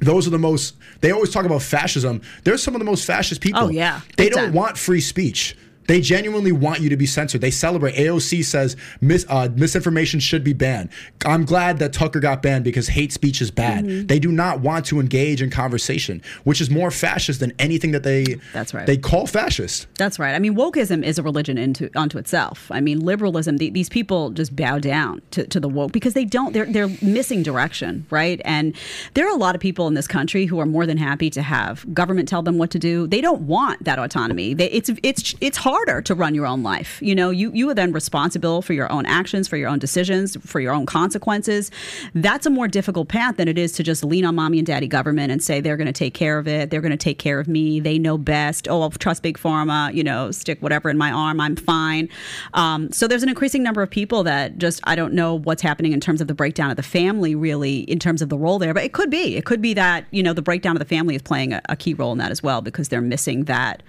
Speaker 3: those are the most they always talk about fascism. They're some of the most fascist people.
Speaker 2: Oh, yeah.
Speaker 3: They don't
Speaker 2: time.
Speaker 3: want free speech. They genuinely want you to be censored. They celebrate. AOC says mis, uh, misinformation should be banned. I'm glad that Tucker got banned because hate speech is bad.
Speaker 2: Mm-hmm.
Speaker 3: They do not want to engage in conversation, which is more fascist than anything that they
Speaker 2: That's right.
Speaker 3: they call fascist.
Speaker 2: That's right. I mean, wokeism is a religion into onto itself. I mean, liberalism. The, these people just bow down to, to the woke because they don't. They're they're missing direction, right? And there are a lot of people in this country who are more than happy to have government tell them what to do. They don't want that autonomy. They, it's it's it's harder to run your own life. You know, you you are then responsible for your own actions, for your own decisions, for your own consequences. That's a more difficult path than it is to just lean on mommy and daddy government and say they're going to take care of it. They're going to take care of me. They know best. Oh, I'll trust big pharma. You know, stick whatever in my arm. I'm fine. Um, so there's an increasing number of people that just I don't know what's happening in terms of the breakdown of the family, really, in terms of the role there. But it could be. It could be that you know the breakdown of the family is playing a, a key role in that as well because they're missing that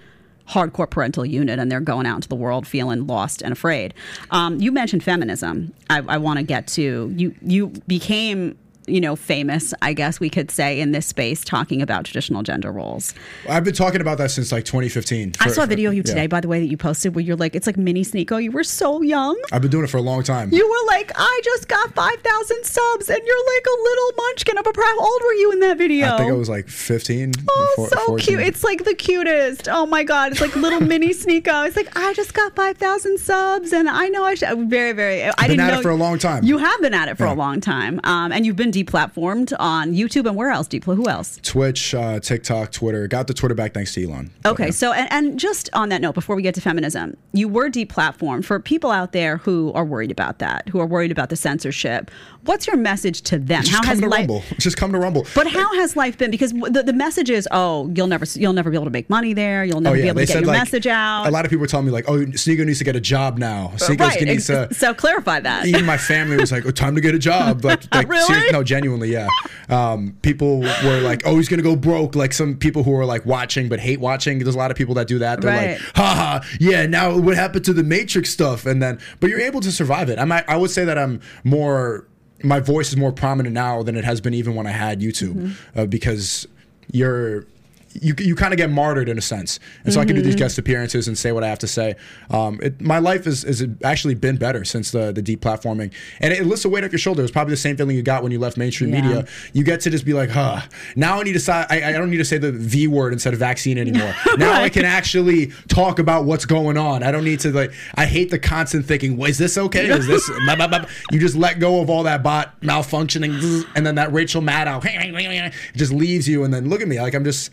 Speaker 2: hardcore parental unit and they're going out into the world feeling lost and afraid. Um, you mentioned feminism. I, I want to get to you. You became you know famous, I guess we could say, in this space talking about traditional gender roles.
Speaker 3: I've been talking about that since like 2015.
Speaker 2: I saw a video of you
Speaker 3: yeah.
Speaker 2: today, by the way, that you posted where you're like, it's like mini Sneako. You were so young.
Speaker 3: I've been doing it for a long time.
Speaker 2: You were like, I just got 5,000 subs, and you're like a little munchkin of a. How old were you in that video?
Speaker 3: I think I was like 15.
Speaker 2: Oh,
Speaker 3: four-
Speaker 2: so
Speaker 3: 14.
Speaker 2: cute. It's like the cutest. Oh my God. It's like little mini Sneako. It's like, I just got 5,000 subs and I know I should. Very, very. I've
Speaker 3: been
Speaker 2: didn't
Speaker 3: at it
Speaker 2: know.
Speaker 3: for a long time.
Speaker 2: You have been at it for
Speaker 3: Yeah.
Speaker 2: a long time. Um, and you've been deplatformed on YouTube and where else? Depl- who else?
Speaker 3: Twitch, uh, TikTok, Twitter. Got the Twitter back thanks to Elon.
Speaker 2: Okay,
Speaker 3: yeah.
Speaker 2: so and, and just on that note, before we get to feminism, you were deplatformed. For people out there who are worried about that, who are worried about the censorship, what's your message to them?
Speaker 3: Just come
Speaker 2: has
Speaker 3: to
Speaker 2: life?
Speaker 3: Rumble. Just come to Rumble.
Speaker 2: But how has life been? Because the, the message is, oh, you'll never you'll never be able to make money there. You'll never be able to get your message out.
Speaker 3: A lot of people were telling me like, "Oh, Sneako needs to get a job now. Sneako
Speaker 2: right.
Speaker 3: needs to."
Speaker 2: so clarify that.
Speaker 3: Even my family was like, oh, "Time to get a job." Like, like
Speaker 2: Really?
Speaker 3: serious- no, genuinely, yeah. Um, people were like, "Oh, he's gonna go broke." Like some people who are like watching but hate watching. There's a lot of people that do that. They're
Speaker 2: Right.
Speaker 3: like, "Ha ha, yeah." Now what happened to the Matrix stuff? And then, but you're able to survive it. I'm. I would say that I'm more. My voice is more prominent now than it has been even when I had YouTube,
Speaker 2: Mm-hmm.
Speaker 3: uh, because you're you, you kind of get martyred in a sense. And so I can do
Speaker 2: Mm-hmm.
Speaker 3: these guest appearances and say what I have to say. Um, it, my life is, is actually been better since the, the deplatforming. And it lifts a weight off your shoulder. It's probably the same feeling you got when you left mainstream
Speaker 2: Yeah.
Speaker 3: media. You get to just be like, huh, now I need to say, I, I don't need to say the V word instead of vaccine anymore. Now I can actually talk about what's going on. I don't need to like, I hate the constant thinking, well, is this okay? Is this, blah, blah, blah. you just let go of all that bot malfunctioning and then that Rachel Maddow just leaves you. And then look at me, like I'm just,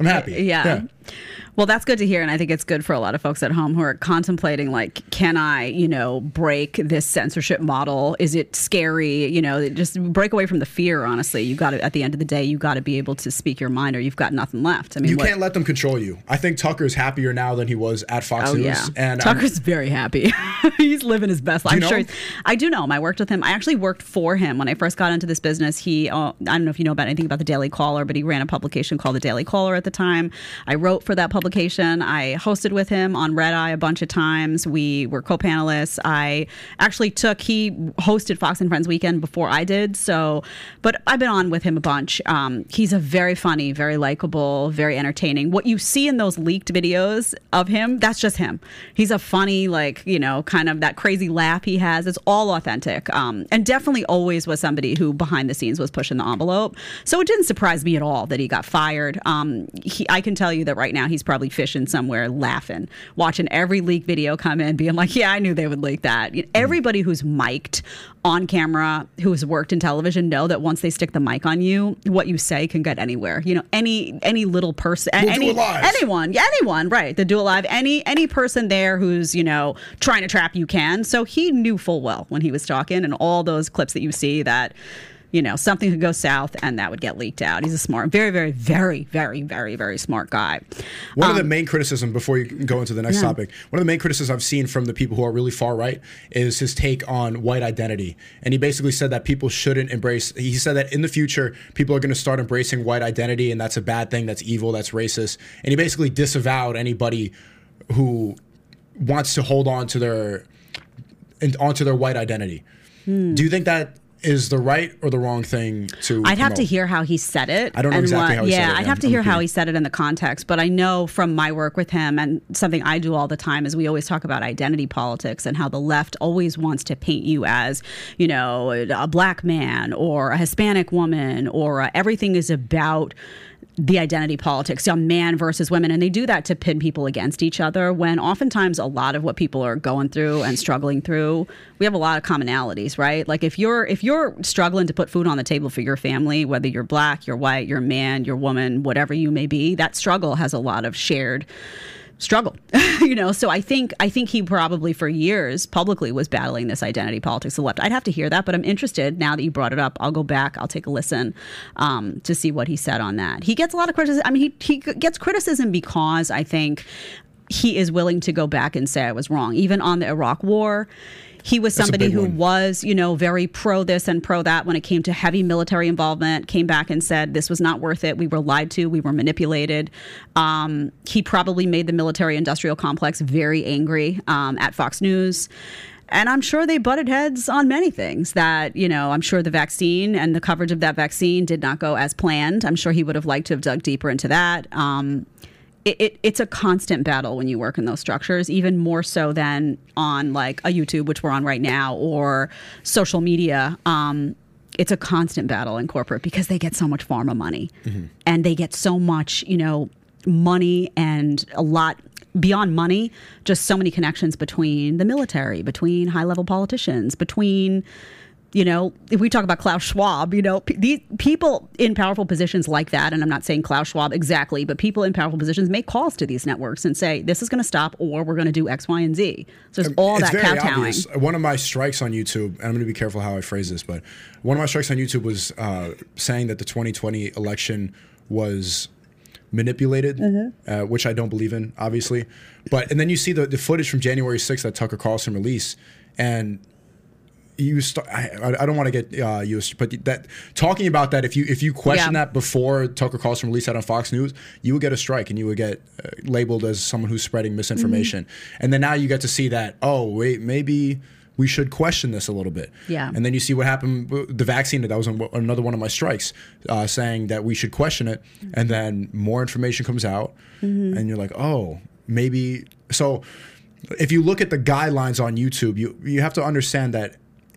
Speaker 3: I'm happy.
Speaker 2: yeah. Well, that's good to hear, and I think it's good for a lot of folks at home who are contemplating, like, can I, you know, break this censorship model? Is it scary? You know, just break away from the fear. Honestly, you got to. At the end of the day, you got to be able to speak your mind, or you've got nothing left. I mean,
Speaker 3: You
Speaker 2: what-
Speaker 3: can't let them control you. I think Tucker's happier now than he was at Fox
Speaker 2: Oh
Speaker 3: News.
Speaker 2: yeah,
Speaker 3: And I'm-
Speaker 2: Tucker's very happy. he's living his best life. I'm sure. I do know him. I worked with him. I actually worked for him when I first got into this business. He, uh, I don't know if you know about anything about the Daily Caller, but he ran a publication called the Daily Caller at the time. I wrote wrote for that publication. I hosted with him on Red Eye a bunch of times. We were co-panelists. I actually took he hosted Fox and Friends weekend before I did. So, but I've been on with him a bunch. Um, he's a very funny, very likable, very entertaining. What you see in those leaked videos of him, that's just him. He's a funny, like you know, kind of that crazy laugh he has. It's all authentic, um, and definitely always was somebody who behind the scenes was pushing the envelope. So it didn't surprise me at all that he got fired. Um, he, I can tell you that right now he's probably fishing somewhere, laughing, watching every leak video come in, being like, "Yeah, I knew they would leak that." You know, everybody who's mic'd on camera, who has worked in television, know that once they stick the mic on you, what you say can get anywhere. You know, any any little person,
Speaker 3: We'll
Speaker 2: any anyone, yeah, anyone, right? The do it live. Any any person there who's you know trying to trap you can. So he knew full well when he was talking, and all those clips that you see that. You know, something could go south and that would get leaked out. He's a smart, very, very, very, very, very, very smart guy.
Speaker 3: One of the main criticism before you go into the next
Speaker 2: Um, Yeah.
Speaker 3: topic, one of the main criticisms I've seen from the people who are really far right is his take on white identity. And he basically said that people shouldn't embrace he said that in the future people are going to start embracing white identity and that's a bad thing, that's evil, that's racist. And he basically disavowed anybody who wants to hold on to their and onto their white identity.
Speaker 2: Hmm.
Speaker 3: Do you think that is the right or the wrong thing to
Speaker 2: I'd have to hear how he said it.
Speaker 3: I don't know
Speaker 2: and
Speaker 3: exactly how he
Speaker 2: yeah,
Speaker 3: said it, Yeah, I'd
Speaker 2: have to
Speaker 3: I'm
Speaker 2: hear how he said it in the context, but I know from my work with him and something I do all the time is we always talk about identity politics and how the left always wants to paint you as, you know, a black man or a Hispanic woman or a, everything is about the identity politics on man versus women and they do that to pin people against each other when oftentimes a lot of what people are going through and struggling through we have a lot of commonalities right? Like if you're if you're struggling to put food on the table for your family whether you're black you're white you're man you're woman whatever you may be that struggle has a lot of shared struggle. You know so i think i think he probably for years publicly was battling this identity politics of the left. I'd have to hear that but i'm interested now that you brought it up. I'll go back i'll take a listen um, to see what he said on that. He gets a lot of criticism. I mean he, he gets criticism because i think he is willing to go back and say i was wrong even on the iraq war he was
Speaker 3: That's
Speaker 2: somebody who
Speaker 3: one.
Speaker 2: was, you know, very pro this and pro that when it came to heavy military involvement, came back and said this was not worth it. We were lied to, we were manipulated. Um, he probably made the military industrial complex very angry um, at Fox News. And I'm sure they butted heads on many things that, you know, I'm sure the vaccine and the coverage of that vaccine did not go as planned. I'm sure he would have liked to have dug deeper into that. Um, it, it, it's a constant battle when you work in those structures, even more so than on like a YouTube, which we're on right now, or social media. Um, it's a constant battle in corporate because they get so much pharma money and they get so much, you know, money and a lot beyond money, just so many connections between the military, between high level politicians, between you know, if we talk about Klaus Schwab, you know, p- these people in powerful positions like that, and I'm not saying Klaus Schwab exactly, but people in powerful positions make calls to these networks and say, this is going to stop or we're going to do X, Y, and Z. So there's all
Speaker 3: it's
Speaker 2: that
Speaker 3: very
Speaker 2: kowtowing.
Speaker 3: obvious. One of my strikes on YouTube, and I'm going to be careful how I phrase this, but one of my strikes on YouTube was uh, saying that the 2020 election was manipulated,
Speaker 2: Mm-hmm.
Speaker 3: uh, which I don't believe in, obviously. But and then you see the, the footage from January 6th that Tucker Carlson released, and you start. I, I don't want to get uh, used, but that talking about that, if you if you question
Speaker 2: Yeah.
Speaker 3: that before Tucker Carlson released that on Fox News, you would get a strike and you would get uh, labeled as someone who's spreading misinformation.
Speaker 2: Mm-hmm.
Speaker 3: And then now you get to see that. Oh wait, maybe we should question this a little bit.
Speaker 2: Yeah.
Speaker 3: And then you see what happened with the vaccine. That was another one of my strikes, uh, saying that we should question it. And then more information comes out, and you're like, oh, maybe. So, if you look at the guidelines on YouTube, you you have to understand that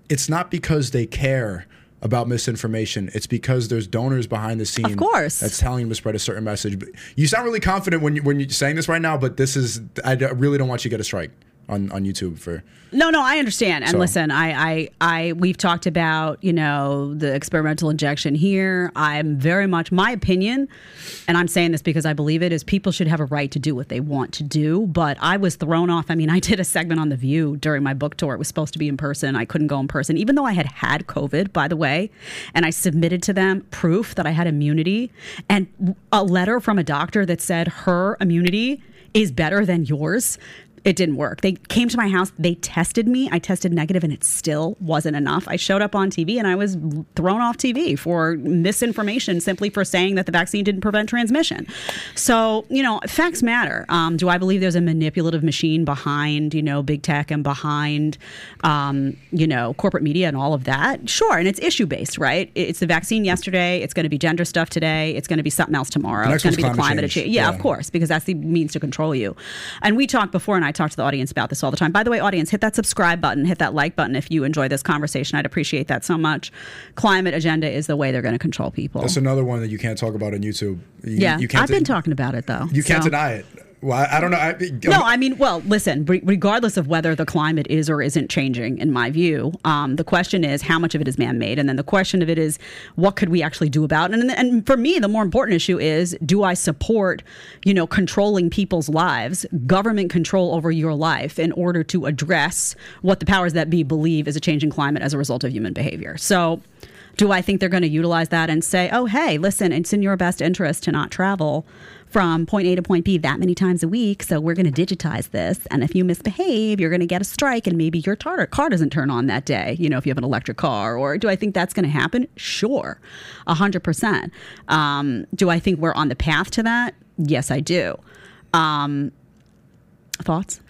Speaker 3: it's not because they care about misinformation. It's because there's donors behind the scene,
Speaker 2: course.
Speaker 3: that's telling them to spread a certain message. But you sound really confident when you when you're saying this right now, but this is I really don't want you to get a strike on on YouTube for.
Speaker 2: No, no, I understand. And
Speaker 3: So-
Speaker 2: listen, I, I, I, we've talked about, you know, the experimental injection here. I'm very much my opinion, and I'm saying this because I believe it is people should have a right to do what they want to do. But I was thrown off. I mean, I did a segment on The View during my book tour. It was supposed to be in person. I couldn't go in person, even though I had had COVID, by the way, and I submitted to them proof that I had immunity and a letter from a doctor that said her immunity is better than yours it didn't work. They came to my house, they tested me. I tested negative and it still wasn't enough. I showed up on TV and I was thrown off TV for misinformation simply for saying that the vaccine didn't prevent transmission. So, you know, facts matter. Um, do I believe there's a manipulative machine behind, you know, big tech and behind, um, you know, corporate media and all of that? Sure. And it's issue based, right? It's the vaccine yesterday. It's going to be gender stuff today. It's going to be something else tomorrow. It's going to be the
Speaker 3: climate
Speaker 2: climate
Speaker 3: change.
Speaker 2: change. Yeah,
Speaker 3: Yeah.
Speaker 2: of course, because that's the means to control you. And we talked before, and I talk to the audience about this all the time. By the way, audience, hit that subscribe button, hit that like button if you enjoy this conversation. I'd appreciate that so much. Climate agenda is the way they're going to control people.
Speaker 3: That's another one that you can't talk about on YouTube. You,
Speaker 2: yeah,
Speaker 3: you can't
Speaker 2: I've been talking about it though.
Speaker 3: You can't deny it. Well, I, don't know. I,
Speaker 2: No, I mean, well, listen, re- regardless of whether the climate is or isn't changing, in my view, um, the question is how much of it is man made? And then the question of it is what could we actually do about it? And, and for me, the more important issue is do I support, you know, controlling people's lives, government control over your life in order to address what the powers that be believe is a changing climate as a result of human behavior? So, do I think they're going to utilize that and say, oh, hey, listen, it's in your best interest to not travel from point A to point B that many times a week. So we're going to digitize this. And if you misbehave, you're going to get a strike and maybe your tar- car doesn't turn on that day, you know, if you have an electric car. Or do I think that's going to happen? Sure, 100%. Um, do I think we're on the path to that? Yes, I do. Um, thoughts?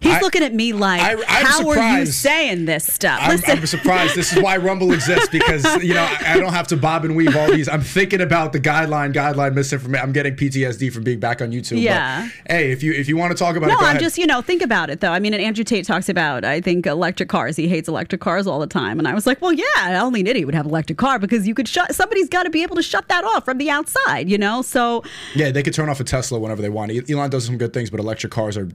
Speaker 2: He's
Speaker 3: I-
Speaker 2: looking at me like,
Speaker 3: I-
Speaker 2: how are you saying this stuff?
Speaker 3: I'm. I'm surprised. This is why Rumble exists because you know I, I don't have to bob and weave all these. I'm thinking about the guideline, guideline misinformation. I'm getting PTSD from being back on YouTube. but,
Speaker 2: Yeah.
Speaker 3: hey, if you if you want to talk about
Speaker 2: No,
Speaker 3: it, go
Speaker 2: I'm
Speaker 3: ahead.
Speaker 2: just, you know, think about it though. I mean, and Andrew Tate talks about, I think, electric cars. He hates electric cars all the time. And I was like, well, yeah, only an idiot would have an electric car because you could shut, somebody's got to be able to shut that off from the outside, you know? So,
Speaker 3: Yeah, they could turn off a Tesla whenever they want. Elon does some good things, but electric cars are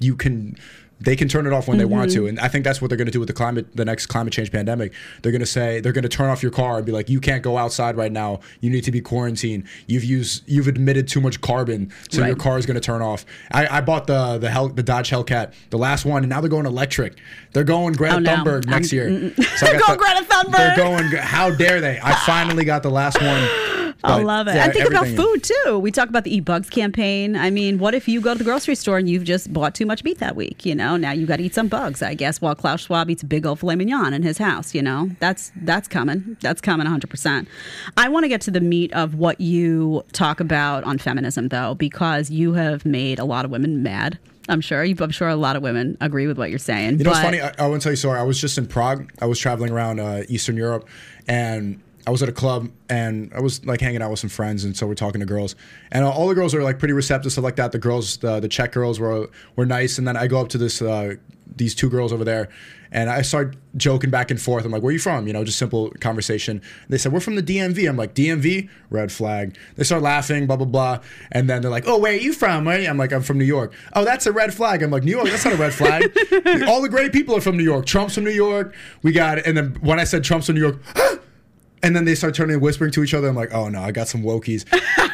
Speaker 3: you can they can turn it off when they want
Speaker 2: Mm-hmm.
Speaker 3: to. And I think that's what they're going to do with the climate the next climate change pandemic. They're going to say they're going to turn off your car and be like you can't go outside right now. You need to be quarantined. You've used you've admitted too much carbon, so your car is going to turn off. I, I bought the the Hell, the Dodge Hellcat, the last one, and now they're going electric. They're going Greta
Speaker 2: Oh, no.
Speaker 3: Thunberg next
Speaker 2: I'm-
Speaker 3: year. So
Speaker 2: They're going Greta Thunberg.
Speaker 3: They're going. How dare they? I finally got the last one.
Speaker 2: I love it.
Speaker 3: yeah,
Speaker 2: and think about food too. We talk about the Eat Bugs campaign. I mean, what if you go to the grocery store and you've just bought too much meat that week? You know, now you got to eat some bugs, I guess, while Klaus Schwab eats a big old filet mignon in his house. You know, that's that's coming. That's coming 100. percent I want to get to the meat of what you talk about on feminism, though, because you have made a lot of women mad. I'm sure. I'm sure a lot of women agree with what you're saying.
Speaker 3: You know, it's funny. I, I want to tell you a story. I was just in Prague. I was traveling around uh, Eastern Europe, and I was at a club, and I was like hanging out with some friends, and so we're talking to girls, and all the girls were like pretty receptive, stuff like that. The girls, the, the Czech girls, were were nice, and then I go up to this uh, these two girls over there, and I start joking back and forth. I'm like, "Where are you from?" You know, just simple conversation. They said, "We're from the DMV." I'm like, "DMV? Red flag." They start laughing, blah blah blah, and then they're like, "Oh, where are you from?" Are you?" I'm like, "I'm from New York." Oh, that's a red flag. I'm like, "New York? That's not a red flag." All the great people are from New York. Trump's from New York. We got, and then when I said Trump's from New York. And then they start turning and whispering to each other. I'm like, oh no, I got some wokies.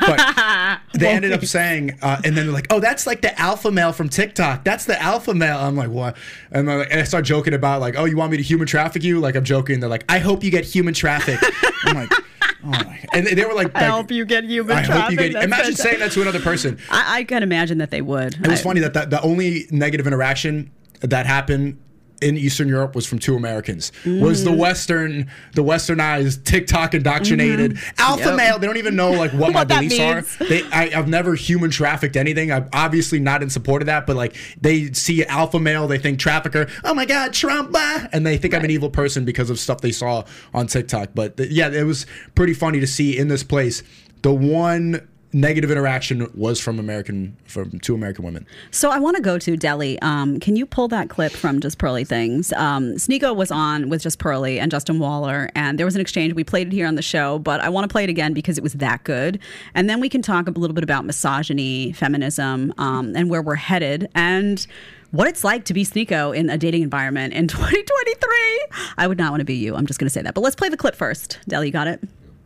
Speaker 3: But they ended up saying, uh, and then they're like, oh, that's like the alpha male from TikTok. That's the alpha male. I'm like, what? And, like, and I start joking about like, oh, you want me to human traffic you? Like I'm joking. They're like, I hope you get human traffic. I'm like, oh my. And they were like,
Speaker 2: I hope you get human
Speaker 3: I
Speaker 2: traffic.
Speaker 3: hope you get. Imagine
Speaker 2: fantastic.
Speaker 3: saying that to another person.
Speaker 2: I, I can imagine that they would.
Speaker 3: It was
Speaker 2: I-
Speaker 3: funny that, that the only negative interaction that happened in Eastern Europe was from two Americans. Was the Western, the Westernized, TikTok indoctrinated alpha
Speaker 2: Yep.
Speaker 3: male? They don't even know like what, my
Speaker 2: What that
Speaker 3: beliefs are. They, I, I've never human trafficked anything. I'm obviously not in support of that, but like they see alpha male, they think trafficker. Oh my God, Trump! ah," And they think I'm an evil person because of stuff they saw on TikTok. But th- yeah, it was pretty funny to see in this place the one negative interaction was from American from two American women.
Speaker 2: So I want to go to Delhi. Um, can you pull that clip from Just Pearly Things? Um, Sneako was on with Just Pearly and Justin Waller, and there was an exchange. We played it here on the show, but I want to play it again because it was that good. And then we can talk a little bit about misogyny, feminism, um, and where we're headed, and what it's like to be Sneako in a dating environment in 2023. I would not want to be you. I'm just going to say that. But let's play the clip first. Delhi, you got it?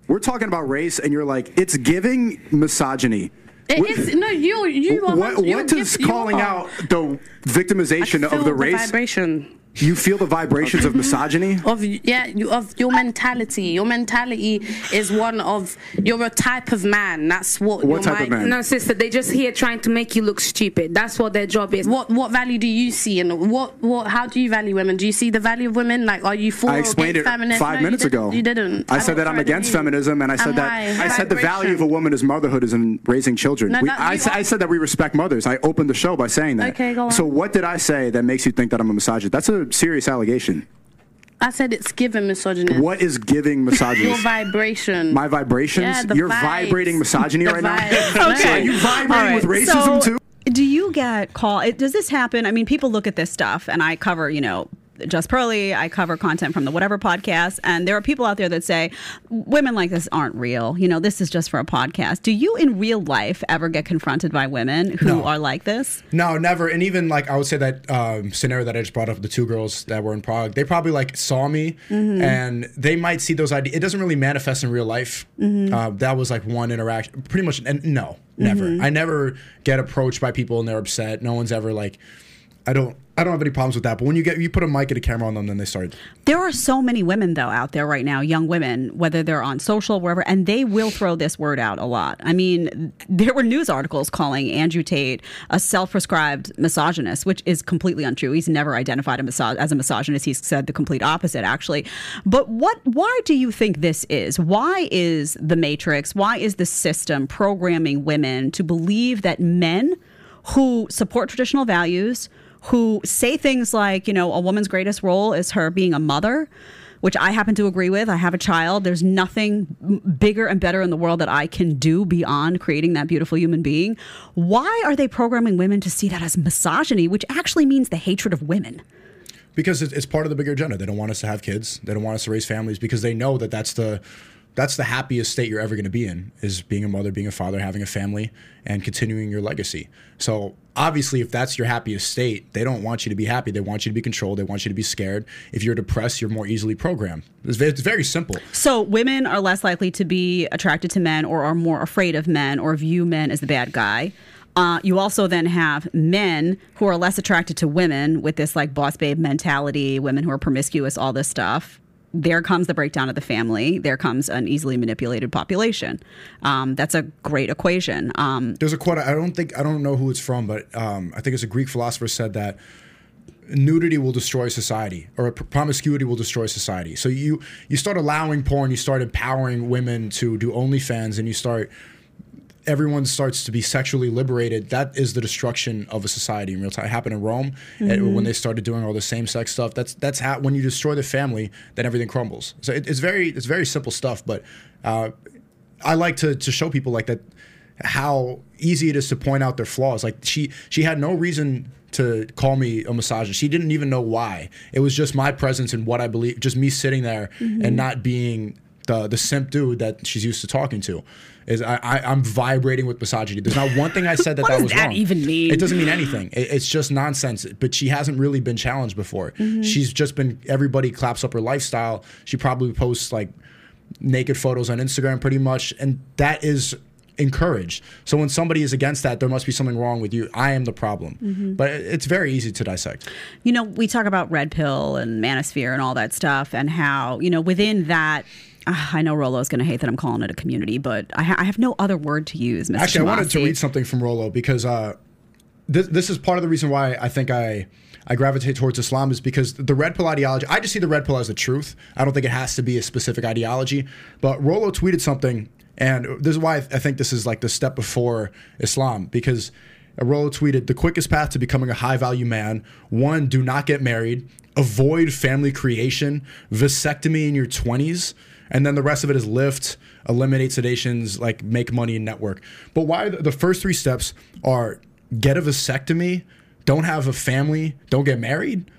Speaker 4: We're talking about race, and you're like, it's giving misogyny.
Speaker 5: It
Speaker 4: What-
Speaker 5: is no you you are
Speaker 4: What, what does calling out the victimization of the race?
Speaker 5: vibration.
Speaker 4: You feel the vibrations of misogyny?
Speaker 5: of yeah you, of your mentality. Your mentality is one of you're a type of man. That's what.
Speaker 4: What
Speaker 5: your
Speaker 4: type of man?
Speaker 6: No, sister, they just here trying to make you look stupid. That's what their job is.
Speaker 5: What what value do you see and what what how do you value women? Do you see the value of women? Like are you for
Speaker 4: I
Speaker 5: or
Speaker 4: explained it
Speaker 5: feminism?
Speaker 4: five
Speaker 5: No,
Speaker 4: minutes
Speaker 5: didn't.
Speaker 4: ago.
Speaker 5: You didn't.
Speaker 4: I said that I'm against feminism, and I said
Speaker 5: And
Speaker 4: that
Speaker 5: why?
Speaker 4: I said the value of a woman is motherhood is in raising children.
Speaker 5: No,
Speaker 4: We-
Speaker 5: that-
Speaker 4: I,
Speaker 5: you
Speaker 4: sa-
Speaker 5: are-
Speaker 4: I said that we respect mothers. I opened the show by saying that.
Speaker 5: Okay, go on.
Speaker 4: So what did I say that makes you think that I'm a misogynist? That's a serious allegation.
Speaker 5: I said it's giving misogyny.
Speaker 4: What is giving misogyny?
Speaker 5: Your vibration.
Speaker 4: My vibrations?
Speaker 5: Yeah, the
Speaker 4: You're
Speaker 5: vibes.
Speaker 4: vibrating misogyny
Speaker 5: The
Speaker 4: right now?
Speaker 5: vibes.
Speaker 4: So are you vibrating with racism
Speaker 2: so
Speaker 4: too?
Speaker 2: Do you get call? It, does this happen? I mean, people look at this stuff, and I cover, you know. Just Pearly, I cover content from the Whatever podcast, and there are people out there that say women like this aren't real. You know, this is just for a podcast. Do you in real life ever get confronted by women who
Speaker 3: No.
Speaker 2: are like this?
Speaker 3: No, never. And even like I would say that um, scenario that I just brought up, the two girls that were in Prague, they probably like saw me, and they might see those ideas. It doesn't really manifest in real life. Uh, that was like one interaction, pretty much. And no, never. I never get approached by people and they're upset. No one's ever like, I don't. I don't have any problems with that. But when you get you put a mic and a camera on them, then they start.
Speaker 2: There are so many women though out there right now, young women, whether they're on social, wherever, and they will throw this word out a lot. I mean, there were news articles calling Andrew Tate a self-prescribed misogynist, which is completely untrue. He's never identified a miso- as a misogynist. He's said the complete opposite, actually. But what? Why do you think this is? Why is the Matrix? Why is the system programming women to believe that men who support traditional values? Who say things like, you know, a woman's greatest role is her being a mother, which I happen to agree with. I have a child. There's nothing bigger and better in the world that I can do beyond creating that beautiful human being. Why are they programming women to see that as misogyny, which actually means the hatred of women?
Speaker 3: because it's, part of the bigger agenda. They don't want us to have kids. They don't want us to raise families because they know that that's the that's the happiest state you're ever going to be in is being a mother, being a father, having a family, and continuing your legacy. So obviously, if that's your happiest state, they don't want you to be happy. They want you to be controlled. They want you to be scared. If you're depressed, you're more easily programmed. It's very, it's very simple.
Speaker 2: So women are less likely to be attracted to men or are more afraid of men or view men as the bad guy. Uh, you also then have men who are less attracted to women with this like boss babe mentality, women who are promiscuous, all this stuff. There comes the breakdown of the family. There comes an easily manipulated population. Um, that's a great equation. Um,
Speaker 3: There's a quote. I don't think I don't know who it's from, but um, I think it's a Greek philosopher said that nudity will destroy society, or promiscuity will destroy society. So you you start allowing porn, you start empowering women to do OnlyFans, and you start everyone starts to be sexually liberated. That is the destruction of a society in real time. It happened in Rome and when they started doing all the same sex stuff. That's that's how when you destroy the family, then everything crumbles. So it, it's very it's very simple stuff, but. Uh, I like to to show people like that how easy it is to point out their flaws. Like she she had no reason to call me a misogynist. She didn't even know why. It was just my presence and what I believe, just me sitting there mm-hmm. and not being the the simp dude that she's used to talking to. Is I, I I'm vibrating with misogyny. There's not one thing I said that
Speaker 2: What
Speaker 3: that
Speaker 2: does
Speaker 3: was
Speaker 2: that
Speaker 3: wrong.
Speaker 2: even mean?
Speaker 3: It doesn't mean anything. It, it's just nonsense. But she hasn't really been challenged before. Mm-hmm. She's just been everybody claps up her lifestyle. She probably posts like naked photos on Instagram pretty much and that is encouraged. So when somebody is against that there must be something wrong with you. I am the problem. Mm-hmm. But it's very easy to dissect.
Speaker 2: you know, we talk about red pill and manosphere and all that stuff, and how you know within that. Ah, I know Rollo is going to hate that I'm calling it a community, but I, ha- I have no other word to use. Mr.
Speaker 3: Actually, I wanted to read something from Rollo because uh, this, this is part of the reason why I think I I gravitate towards Islam is because the red pill ideology. I just see the red pill as the truth. I don't think it has to be a specific ideology. But Rollo tweeted something, and this is why I think this is like the step before Islam because. Rollo tweeted the quickest path to becoming a high value man one, do not get married, avoid family creation, vasectomy in your 20s, and then the rest of it is lift, eliminate sedations, like make money and network. But why the, first three steps are get a vasectomy, don't have a family, don't get married?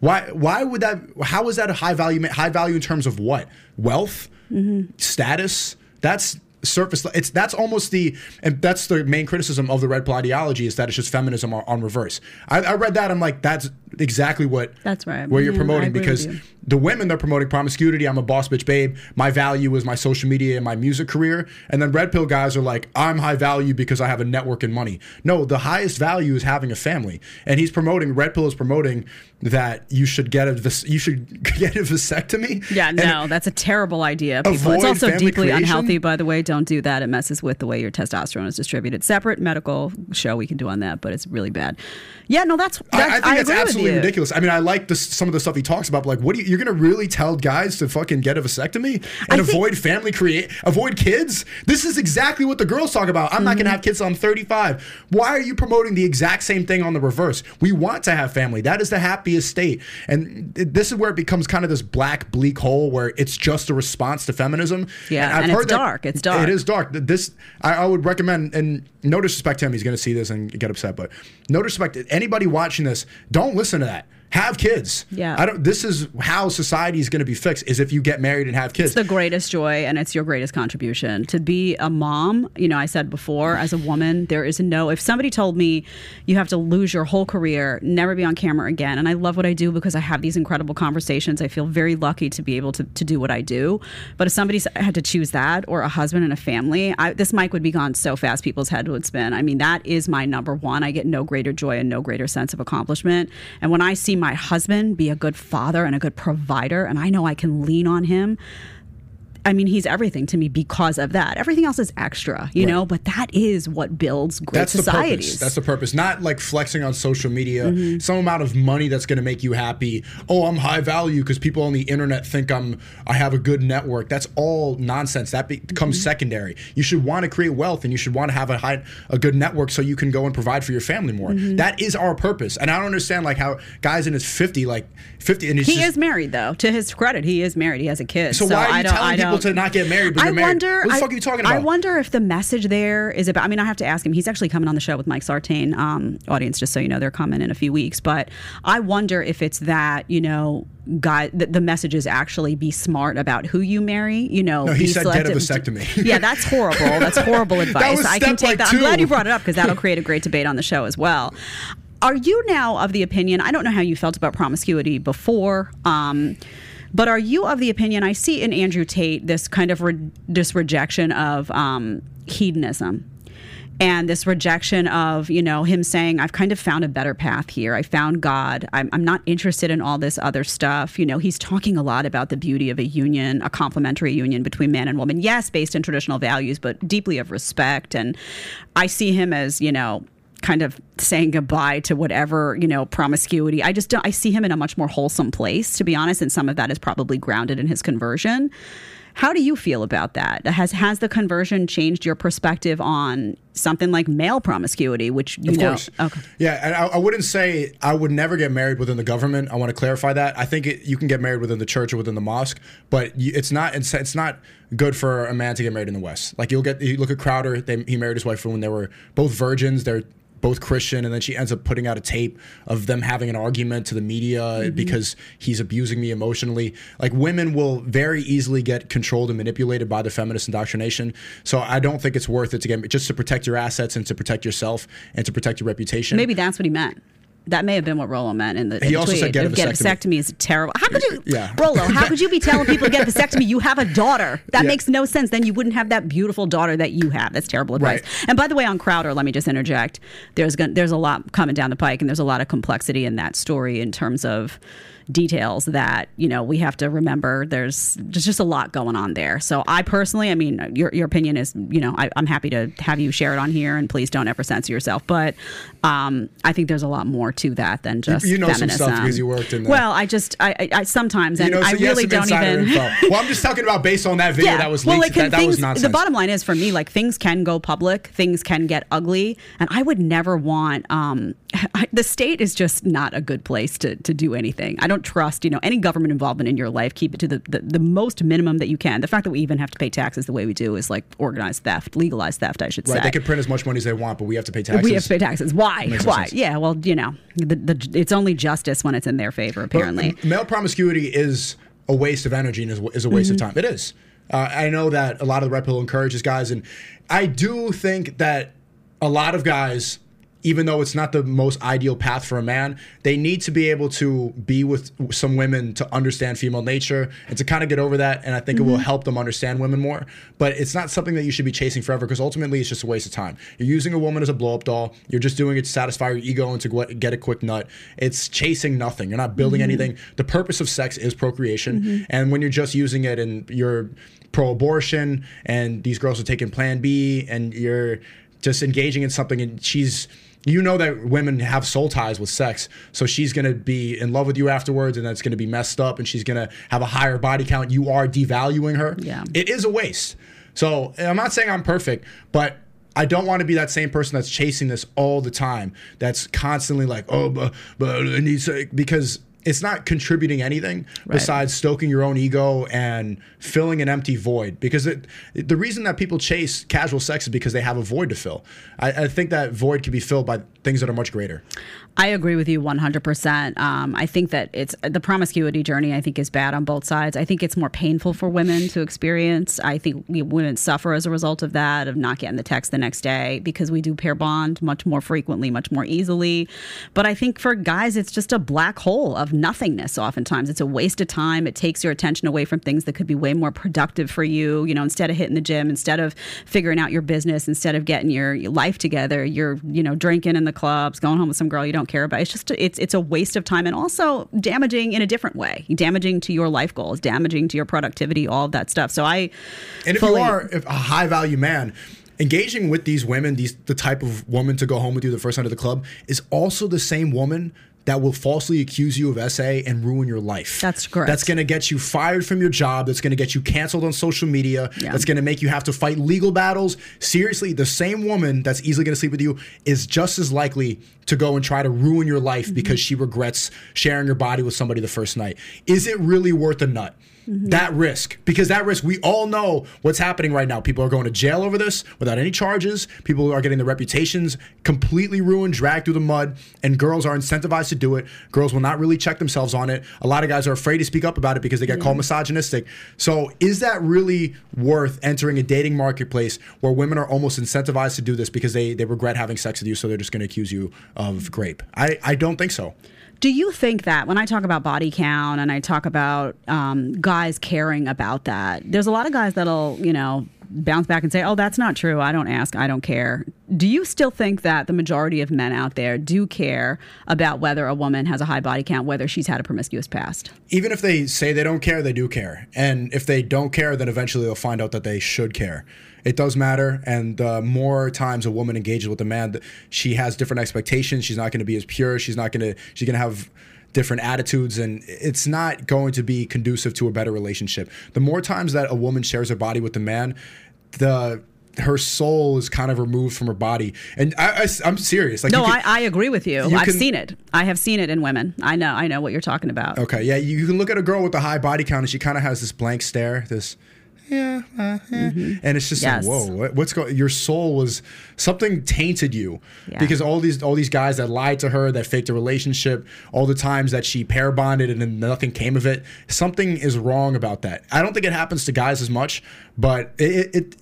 Speaker 3: Why why would that how is that a high value high value in terms of what? Wealth? Mm-hmm. Status? That's surface it's that's almost the and that's the main criticism of the red pill ideology is that it's just feminism on, on reverse I, I read that i'm like that's exactly what
Speaker 2: That's right.
Speaker 3: where you're
Speaker 2: Yeah,
Speaker 3: promoting because
Speaker 2: you.
Speaker 3: The women they're promoting promiscuity. I'm a boss bitch babe. My value is my social media and my music career. And then red pill guys are like, I'm high value because I have a network and money. No, the highest value is having a family. And he's promoting red pill is promoting that you should get a you should get a vasectomy.
Speaker 2: Yeah, no, that's a terrible idea. People. It's also deeply
Speaker 3: creation?
Speaker 2: unhealthy, by the way. Don't do that. It messes with the way your testosterone is distributed. Separate medical show we can do on that, but it's really bad. Yeah, no, that's, that's
Speaker 3: I, I think that's
Speaker 2: agree
Speaker 3: absolutely ridiculous. I mean, I like this, some of the stuff he talks about. But like, what do you, you're to really tell guys to fucking get a vasectomy and avoid family create, avoid kids? This is exactly what the girls talk about. I'm not
Speaker 2: Mm-hmm.
Speaker 3: going to have kids. Till I'm 35. Why are you promoting the exact same thing on the reverse? We want to have family. That is the happiest state. And th- this is where it becomes kind of this black bleak hole where it's just a response to feminism.
Speaker 2: Yeah,
Speaker 3: I've
Speaker 2: and it's
Speaker 3: heard that-
Speaker 2: dark. It's dark.
Speaker 3: It is dark. This I, I would recommend, and no disrespect to him, he's to see this and get upset, but no disrespect. to Anybody watching this, don't listen to that. Have kids.
Speaker 2: Yeah.
Speaker 3: I don't. This is how society is going to be fixed: is if you get married and have kids.
Speaker 2: It's the greatest joy and it's your greatest contribution. To be a mom, you know, I said before, as a woman, there is no, if somebody told me you have to lose your whole career, never be on camera again, and I love what I do because I have these incredible conversations. I feel very lucky to be able to, to do what I do. But if somebody had to choose that or a husband and a family, I, this mic would be gone so fast, people's head would spin. I mean, that is my number one. I get no greater joy and no greater sense of accomplishment. And when I see my husband be a good father and a good provider, and I know I can lean on him, I mean, he's everything to me because of that. Everything else is extra, you know, but that is what builds great
Speaker 3: that's the
Speaker 2: societies.
Speaker 3: purpose. That's the purpose. Not like flexing on social media,
Speaker 2: Mm-hmm.
Speaker 3: some amount of money that's going to make you happy. Oh, I'm high value because people on the internet think I'm I have a good network. That's all nonsense. That becomes
Speaker 2: Mm-hmm.
Speaker 3: secondary. You should want to create wealth and you should want to have a high a good network so you can go and provide for your family more.
Speaker 2: Mm-hmm.
Speaker 3: That is our purpose. And I don't understand like how guys in his 50 like 50 and he's
Speaker 2: he
Speaker 3: just,
Speaker 2: is married, though. To his credit, he is married. He has a kid.
Speaker 3: So, why are you
Speaker 2: I don't,
Speaker 3: telling
Speaker 2: I
Speaker 3: people
Speaker 2: don't-
Speaker 3: to not get married but
Speaker 2: I
Speaker 3: you're married?
Speaker 2: wonder.
Speaker 3: what the
Speaker 2: I,
Speaker 3: fuck are you talking about?
Speaker 2: I wonder if the message there is about. I mean, I have to ask him. He's actually coming on the show with Mike Sartain. Um, audience, just so you know, they're coming in a few weeks. But I wonder if it's that you know, guy. The, the message is actually be smart about who you marry. You know,
Speaker 3: No, he
Speaker 2: be
Speaker 3: said get a
Speaker 2: selective.
Speaker 3: vasectomy.
Speaker 2: yeah, that's horrible. That's horrible advice. I can take
Speaker 3: like,
Speaker 2: that. I'm glad you brought it up because that'll create a great debate on the show as well. Are you now of the opinion? I don't know how you felt about promiscuity before. Um, but are you of the opinion? I see in Andrew Tate this kind of re- this rejection of um, hedonism and this rejection of you know him saying i've kind of found a better path here. I found god. I'm, I'm not interested in all this other stuff. You know he's talking a lot about the beauty of a union a complementary union between man and woman. Yes based in traditional values but deeply of respect. And i see him as you know kind of saying goodbye to whatever you know promiscuity i just don't i see him in a much more wholesome place to be honest and some of that is probably grounded in his conversion how do you feel about that? Has has the conversion changed your perspective on something like male promiscuity, which you
Speaker 3: Of
Speaker 2: know?
Speaker 3: course.
Speaker 2: Okay.
Speaker 3: Yeah, and I, I wouldn't say I would never get married within the government. I want to clarify that. I think it, you can get married within the church or within the mosque, but it's not. It's, it's not good for a man to get married in the West. Like you'll get. You look at Crowder. They, he married his wife when they were both virgins. They're both Christian, and then she ends up putting out a tape of them having an argument to the media
Speaker 2: Mm-hmm.
Speaker 3: because he's abusing me emotionally. Like women will very easily get controlled and manipulated by the feminist indoctrination. So I don't think it's worth it to get just to protect your assets and to protect yourself and to protect your reputation.
Speaker 2: Maybe that's what he meant. That may have been what Rollo meant in the,
Speaker 3: He also
Speaker 2: tweet.
Speaker 3: said get a
Speaker 2: If get a
Speaker 3: vasectomy.
Speaker 2: vasectomy is terrible. How could you,
Speaker 3: Yeah.
Speaker 2: Rollo? How could you be telling people to get a vasectomy? You have a daughter. That
Speaker 3: Yeah.
Speaker 2: makes no sense. Then you wouldn't have that beautiful daughter that you have. That's terrible advice.
Speaker 3: Right.
Speaker 2: And by the way, on Crowder, let me just interject. There's gon- there's a lot coming down the pike, and there's a lot of complexity in that story in terms of details that you know we have to remember. There's there's just a lot going on there. So I personally, I mean, your your opinion is you know I, I'm happy to have you share it on here, and please don't ever censor yourself. But um, I think there's a lot more to that than just
Speaker 3: you know some
Speaker 2: feminism.
Speaker 3: stuff because you worked in the-
Speaker 2: Well, I just I, I, I sometimes and
Speaker 3: you know, so
Speaker 2: I really
Speaker 3: some
Speaker 2: don't even.
Speaker 3: Well, I'm just talking about based on that video that was
Speaker 2: well,
Speaker 3: leaked.
Speaker 2: like,
Speaker 3: that, that
Speaker 2: things,
Speaker 3: was nonsense.
Speaker 2: The bottom line is for me, like things can go public, things can get ugly, and I would never want. Um, I, the state is just not a good place to to do anything. I don't trust, you know, any government involvement in your life. Keep it to the, the the most minimum that you can. The fact that we even have to pay taxes the way we do is like organized theft, legalized theft, I should
Speaker 3: right?
Speaker 2: say.
Speaker 3: They can print as much money as they want, but we have to pay taxes.
Speaker 2: we have to pay taxes. Why? Why?
Speaker 3: sense.
Speaker 2: Yeah. Well, you know, the, the, it's only justice when it's in their favor. Apparently.
Speaker 3: But male promiscuity is a waste of energy and is, is a waste
Speaker 2: Mm-hmm.
Speaker 3: of time. It is. Uh, I know that a lot of the red pill encourages guys, and I do think that a lot of guys, even though it's not the most ideal path for a man, they need to be able to be with some women to understand female nature and to kind of get over that. And I think it will mm-hmm. help them understand women more. But it's not something that you should be chasing forever because ultimately it's just a waste of time. You're using a woman as a blow up doll. You're just doing it to satisfy your ego and to get a quick nut. It's chasing nothing. You're not building mm-hmm. anything. The purpose of sex is procreation. Mm-hmm. And when you're just using it and you're pro abortion and these girls are taking plan B and you're just engaging in something and she's you know that women have soul ties with sex so she's going to be in love with you afterwards and that's going to be messed up and she's going to have a higher body count you are devaluing her
Speaker 2: Yeah.
Speaker 3: it is a waste so i'm not saying i'm perfect but I don't want to be that same person that's chasing this all the time. That's constantly like, oh, but, but it needs to, because it's not contributing anything besides stoking your own ego and filling an empty void. Because it, the reason that people chase casual sex is because they have a void to fill. I, I think that void can be filled by things that are much greater.
Speaker 2: I agree with you 100%. Um, I think that it's the promiscuity journey, I think, is bad on both sides. I think it's more painful for women to experience. I think we- women suffer as a result of that, of not getting the text the next day because we do pair bond much more frequently, much more easily. But I think for guys, it's just a black hole of nothingness oftentimes. It's a waste of time. It takes your attention away from things that could be way more productive for you. You know, instead of hitting the gym, instead of figuring out your business, instead of getting your, your life together, you're, you know, drinking in the clubs, going home with some girl you don't care about. It's just, it's, it's a waste of time and also damaging in a different way, damaging to your life goals, damaging to your productivity, all of that stuff. So I,
Speaker 3: And if
Speaker 2: fully-
Speaker 3: you are if a high value man, engaging with these women, these the type of woman to go home with you the first night of the club, is also the same woman that will falsely accuse you of SA and ruin your life.
Speaker 2: That's correct.
Speaker 3: That's going to get you fired from your job. That's going to get you canceled on social media.
Speaker 2: Yeah.
Speaker 3: That's going to make you have to fight legal battles. Seriously, the same woman that's easily going to sleep with you is just as likely to go and try to ruin your life
Speaker 2: Mm-hmm.
Speaker 3: because she regrets sharing your body with somebody the first night. Is it really worth a nut?
Speaker 2: Mm-hmm.
Speaker 3: That risk, because that risk, we all know what's happening right now. People are going to jail over this without any charges. People are getting their reputations completely ruined, dragged through the mud, and girls are incentivized to do it. Girls will not really check themselves on it. A lot of guys are afraid to speak up about it because they get called misogynistic. So, is that really worth entering a dating marketplace where women are almost incentivized to do this because they, they regret having sex with you, so they're just going to accuse you of grape? I, I don't think so.
Speaker 2: Do you think that when I talk about body count and I talk about um, guys caring about that, there's a lot of guys that'll, you know, bounce back and say, oh, that's not true. I don't ask. I don't care. Do you still think that the majority of men out there do care about whether a woman has a high body count, whether she's had a promiscuous past?
Speaker 3: even if they say they don't care, they do care. And if they don't care, then eventually they'll find out that they should care. It does matter. And more times a woman engages with a man, she has different expectations. She's not going to be as pure. She's not going to, she's going to have different attitudes and it's not going to be conducive to a better relationship. The more times that a woman shares her body with a man, the her soul is kind of removed from her body. And I, I, am serious. Like
Speaker 2: No,
Speaker 3: can-
Speaker 2: I, I agree with you.
Speaker 3: you
Speaker 2: I've
Speaker 3: can-
Speaker 2: seen it. I have seen it in women. I know. I know what you're talking about.
Speaker 3: Okay, yeah, you can look at a girl with a high body count and she kind of has this blank stare, this yeah, uh, eh. and it's just
Speaker 2: Yes.
Speaker 3: like, whoa, what, what's going? Your soul was something tainted you
Speaker 2: Yeah.
Speaker 3: because all these all these guys that lied to her, that faked a relationship, all the times that she pair bonded and then nothing came of it, something is wrong about that. I don't think it happens to guys as much, but it. it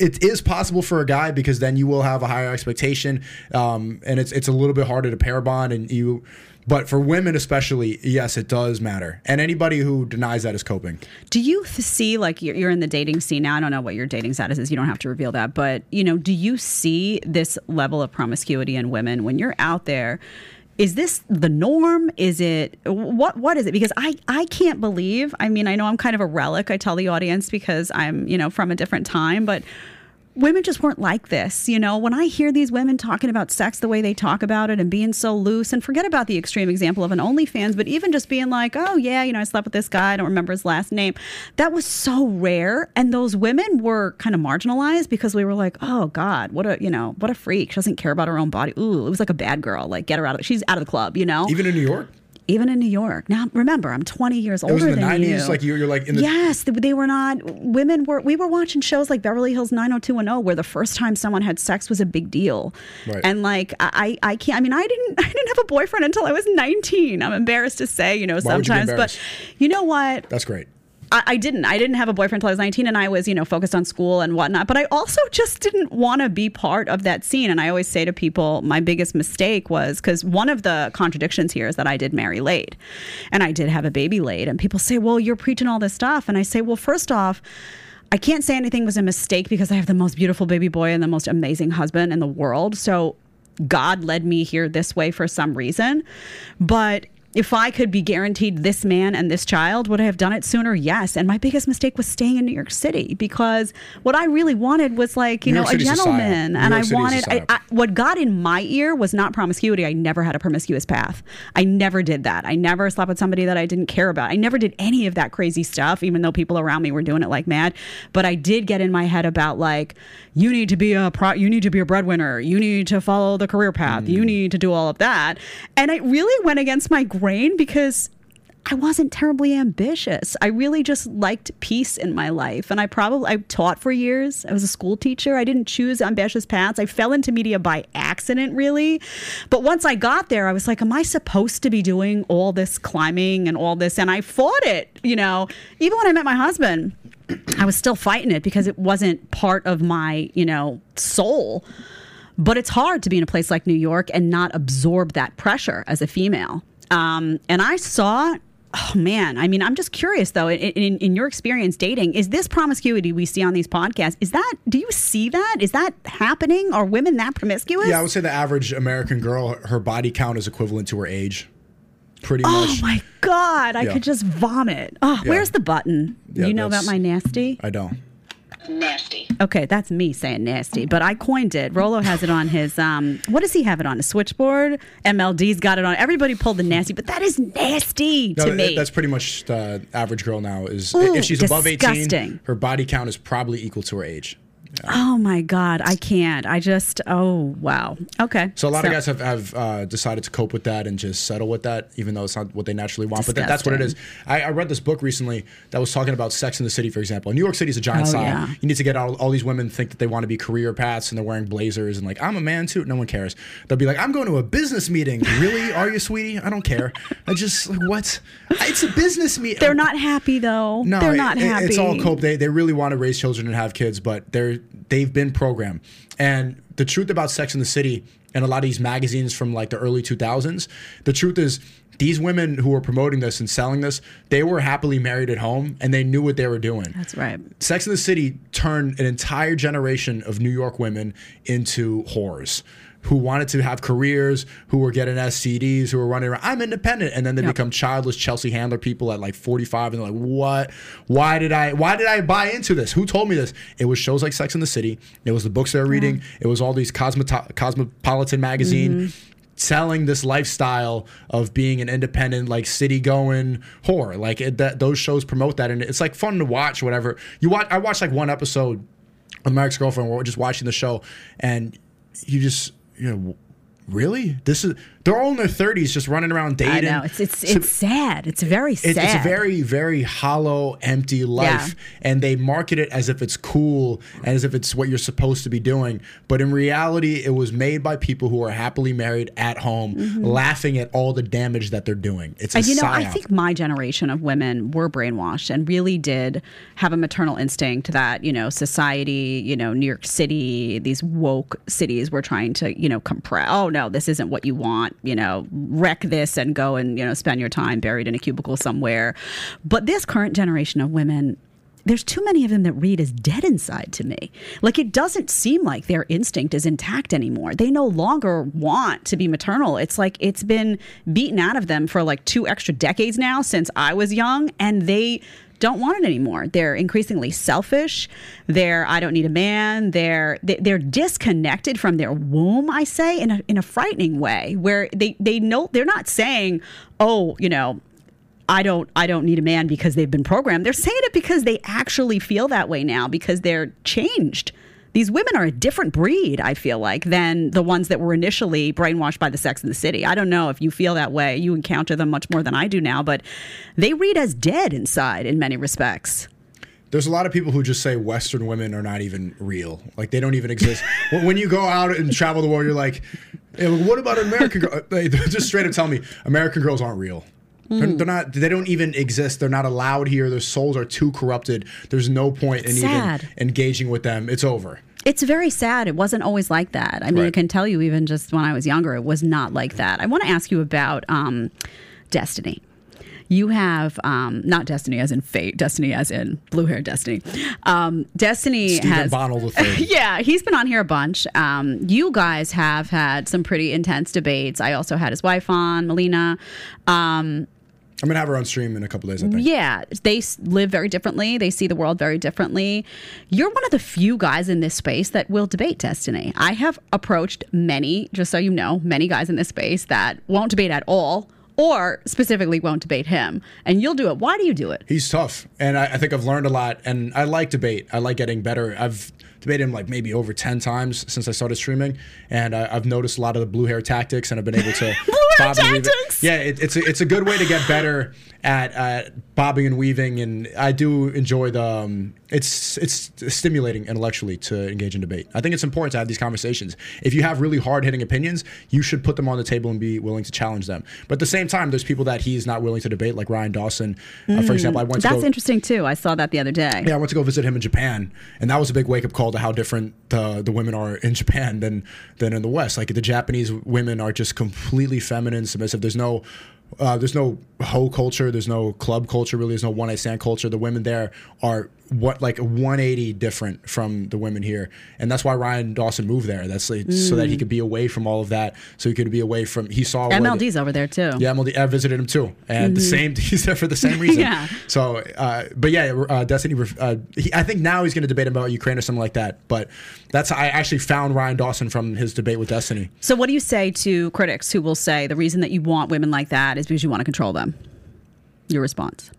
Speaker 3: it is possible for a guy because then you will have a higher expectation, um, and it's it's a little bit harder to pair bond, and you. But for women especially, yes, it does matter, and anybody who denies that is coping.
Speaker 2: Do you see like you're, you're in the dating scene now? I don't know what your dating status is. You don't have to reveal that, but you know, do you see this level of promiscuity in women when you're out there? Is this the norm? Is it what? What is it? Because I I can't believe. I mean, I know I'm kind of a relic. I tell the audience because I'm you know from a different time, but women just weren't like this. You know, when I hear these women talking about sex the way they talk about it and being so loose, and forget about the extreme example of an OnlyFans, but even just being like, oh, yeah, you know, I slept with this guy, I don't remember his last name. That was so rare. And those women were kind of marginalized because we were like, oh, God, what a, you know, what a freak. She doesn't care about her own body. Ooh, it was like a bad girl. Like, get her out of, she's out of the club, you know?
Speaker 3: Even in New York,
Speaker 2: Even in New York. Now, remember, I'm 20 years older
Speaker 3: it was in the
Speaker 2: than
Speaker 3: nineties.
Speaker 2: you.
Speaker 3: Like you, you're like in the
Speaker 2: Yes, they, they were not. Women were. We were watching shows like Beverly Hills 90210, where the first time someone had sex was a big deal.
Speaker 3: Right.
Speaker 2: And like I, I can't. I mean, I didn't. I didn't have a boyfriend until I was 19. I'm embarrassed to say, you know,
Speaker 3: Why would you be
Speaker 2: sometimes, but you know what?
Speaker 3: That's great.
Speaker 2: I, didn't. I didn't have a boyfriend until I was 19, and I was, you know, focused on school and whatnot. But I also just didn't want to be part of that scene. And I always say to people, my biggest mistake was because one of the contradictions here is that I did marry late, and I did have a baby late. And people say, well, you're preaching all this stuff, and I say, well, first off. I can't say anything was a mistake because I have the most beautiful baby boy and the most amazing husband in the world. So God led me here this way for some reason. But if I could be guaranteed this man and this child, would I have done it sooner? Yes. And my biggest mistake was staying in New York City because what I really wanted was like, you
Speaker 3: New
Speaker 2: know,
Speaker 3: York
Speaker 2: a
Speaker 3: City's
Speaker 2: gentleman.
Speaker 3: New
Speaker 2: and I
Speaker 3: York City is a
Speaker 2: wanted, I. I, what got in my ear was not promiscuity. I never had a promiscuous path. I never did that. I never slept with somebody that I didn't care about. I never did any of that crazy stuff, even though people around me were doing it like mad. But I did get in my head about like, you need to be a pro, you need to be a breadwinner. You need to follow the career path.
Speaker 3: Mm.
Speaker 2: You need to do all of that. And it really went against my grain because I wasn't terribly ambitious. I really just liked peace in my life. And I probably I taught for years. I was a school teacher. I didn't choose ambitious paths. I fell into media by accident really. But once I got there, I was like, am I supposed to be doing all this climbing and all this? And I fought it, you know. Even when I met my husband, I was still fighting it because it wasn't part of my, you know, soul. But it's hard to be in a place like New York and not absorb that pressure as a female. Um, and I saw, oh man, I mean, I'm just curious though, in, in, in your experience dating, is this promiscuity we see on these podcasts, is that, do you see that? Is that happening? Are women that promiscuous?
Speaker 3: Yeah, I would say the average American girl, her body count is equivalent to her age. Pretty
Speaker 2: Oh
Speaker 3: much.
Speaker 2: Oh my God, I
Speaker 3: Yeah.
Speaker 2: could just vomit. Oh,
Speaker 3: Yeah.
Speaker 2: where's the button?
Speaker 3: Yeah,
Speaker 2: you know about my nasty?
Speaker 3: I don't.
Speaker 7: Nasty.
Speaker 2: Okay, that's me saying nasty, but I coined it. Rollo has it on his um what does he have it on? His switchboard? MLD's got it on. Everybody pulled the nasty, but that is nasty
Speaker 3: No,
Speaker 2: to
Speaker 3: that-
Speaker 2: me.
Speaker 3: that's pretty much the average girl now. Is
Speaker 2: Ooh,
Speaker 3: if she's above eighteen, her body count is probably equal to her age.
Speaker 2: Oh my god, I can't. I just oh wow. Okay.
Speaker 3: So a lot of guys have, have uh, decided to cope with that and just settle with that, even though it's not what they naturally want. But that, that's what it is. I, I read this book recently that was talking about Sex in the City, for example. New York City is a giant
Speaker 2: Oh,
Speaker 3: sign.
Speaker 2: yeah.
Speaker 3: You need to get all, all these women think that they want to be career paths and they're wearing blazers and like I'm a man too. No one cares. They'll be like I'm going to a business meeting. really? Are you, sweetie? I don't care. I just like what? It's a business meeting.
Speaker 2: They're not happy though.
Speaker 3: No,
Speaker 2: They're not
Speaker 3: it-
Speaker 2: happy.
Speaker 3: It's all cope. They they really want to raise children and have kids, but they're they've been programmed. And the truth about Sex in the City and a lot of these magazines from like the early 2000s, the truth is these women who were promoting this and selling this, they were happily married at home and they knew what they were doing.
Speaker 2: That's right.
Speaker 3: Sex in the City turned an entire generation of New York women into whores who wanted to have careers, who were getting STDs, who were running around. I'm independent, and then they become childless Chelsea Handler people at like 45, and they're like, "What? Why did I? Why did I buy into this? Who told me this?" It was shows like Sex in the City. It was the books they were reading. It was all these Cosmopolitan magazine.
Speaker 2: Mm-hmm.
Speaker 3: Selling this lifestyle of being an independent, like city going whore, like it, that those shows promote that, and it's like fun to watch. Whatever you watch, I watched like one episode with my ex girlfriend. We're just watching the show, and you just you know, really, this is they're all in their thirties, just running around
Speaker 2: I
Speaker 3: dating.
Speaker 2: know. It's it's
Speaker 3: So-
Speaker 2: it's sad. It's very sad.
Speaker 3: it's a very, very hollow, empty life, and they market it as if it's cool and as if it's what you're supposed to be doing. But in reality, it was made by people who are happily married at home, mm-hmm. laughing at all the damage that they're doing. It's a
Speaker 2: And you know, I think my generation of women were brainwashed and really did have a maternal instinct that, you know, society, you know, New York City, these woke cities were trying to, you know, compress. Oh, no, this isn't what you want, you know, wreck this and go and, you know, spend your time buried in a cubicle somewhere. But this current generation of women, there's too many of them that read as dead inside to me. Like it doesn't seem like their instinct is intact anymore. They no longer want to be maternal. It's like it's been beaten out of them for like two extra decades now since I was young and they don't want it anymore. They're increasingly selfish. They're I don't need a man. They're they- they're disconnected from their womb, I say in a in a frightening way where they they know they're not saying, "Oh, you know, I don't I don't need a man because they've been programmed. They're saying it because they actually feel that way now because they're changed. These women are a different breed, I feel like, than the ones that were initially brainwashed by the sex in the city. I don't know if you feel that way. You encounter them much more than I do now, but they read as dead inside in many respects.
Speaker 3: There's a lot of people who just say Western women are not even real. Like they don't even exist. when, when you go out and travel the world, you're like, "Hey, what about American girl? They just straight up tell me American girls aren't real. They're, they're not. They don't even exist. They're not allowed here. Their souls are too corrupted. There's no point in
Speaker 2: Sad.
Speaker 3: even engaging with them. It's over.
Speaker 2: It's very sad. It wasn't always like that. I mean, I can tell you, even just when I was younger, it was not like that. I want to ask you about um, Destiny. You have um, not Destiny as in fate, Destiny as in blue hair Destiny. Um, Destiny
Speaker 3: Steven
Speaker 2: has.
Speaker 3: Bonnell
Speaker 2: yeah, he's been on here a bunch. Um, you guys have had some pretty intense debates. I also had his wife on, Melina.
Speaker 3: I'm gonna have her on stream in a couple days. I think.
Speaker 2: yeah, they live very differently. They see the world very differently. You're one of the few guys in this space that will debate Destiny. I have approached many, just so you know, many guys in this space that won't debate at all or specifically won't debate him. And you'll do it. Why do you do it?
Speaker 3: He's tough, and I, I think I've learned a lot. And I like debate. I like getting better. I've debated him like maybe over ten times since I started streaming, and I, I've noticed a lot of the blue hair tactics, and I've been able to
Speaker 2: Blue hair
Speaker 3: bob and weave
Speaker 2: tactics?
Speaker 3: Yeah, it, it's a, it's a good way to get better at uh, bobbing and weaving, and I do enjoy the. Um, it's it's stimulating intellectually to engage in debate. I think it's important to have these conversations. If you have really hard hitting opinions, you should put them on the table and be willing to challenge them. But at the same time, there's people that he's not willing to debate, like Ryan Dawson, uh, for example. I went to
Speaker 2: That's
Speaker 3: go,
Speaker 2: interesting too. I saw that the other day.
Speaker 3: yeah, I went to go visit him in Japan, and that was a big wake up call to how different the the women are in Japan than than in the West. Like the Japanese women are just completely feminine, submissive. There's no uh, there's no hoe culture. There's no club culture. Really, there's no one night stand culture. The women there are what like 180 different from the women here, and that's why Ryan Dawson moved there. That's like, so that he could be away from all of that. So he could be away from. He saw the-
Speaker 2: MLD's over there too.
Speaker 3: yeah, MLD. I visited him too, and the same. He's there for the same reason.
Speaker 2: Yeah.
Speaker 3: So, uh, but yeah, uh, Destiny. Uh, he, I think now he's going to debate about Ukraine or something like that. But that's I actually found Ryan Dawson from his debate with Destiny.
Speaker 2: So, what do you say to critics who will say the reason that you want women like that is because you want to control them? Your response.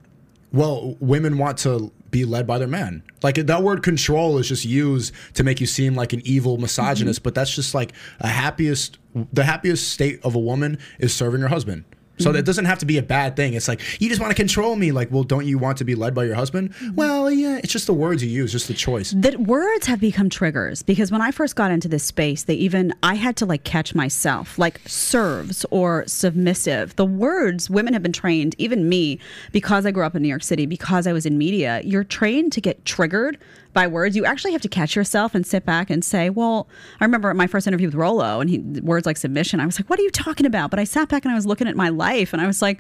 Speaker 3: Well, women want to be led by their man. Like that word control is just used to make you seem like an evil misogynist, mm-hmm. but that's just like a happiest the happiest state of a woman is serving her husband. So that mm-hmm. doesn't have to be a bad thing. It's like you just want to control me. Like, well, don't you want to be led by your husband? Mm-hmm. Well, yeah. It's just the words you use, just the choice.
Speaker 2: that words have become triggers because when I first got into this space, they even I had to like catch myself, like serves or submissive. The words women have been trained, even me, because I grew up in New York City, because I was in media. You're trained to get triggered by words. You actually have to catch yourself and sit back and say, "Well," I remember my first interview with Rollo, and he words like submission. I was like, "What are you talking about?" But I sat back and I was looking at my life, and I was like.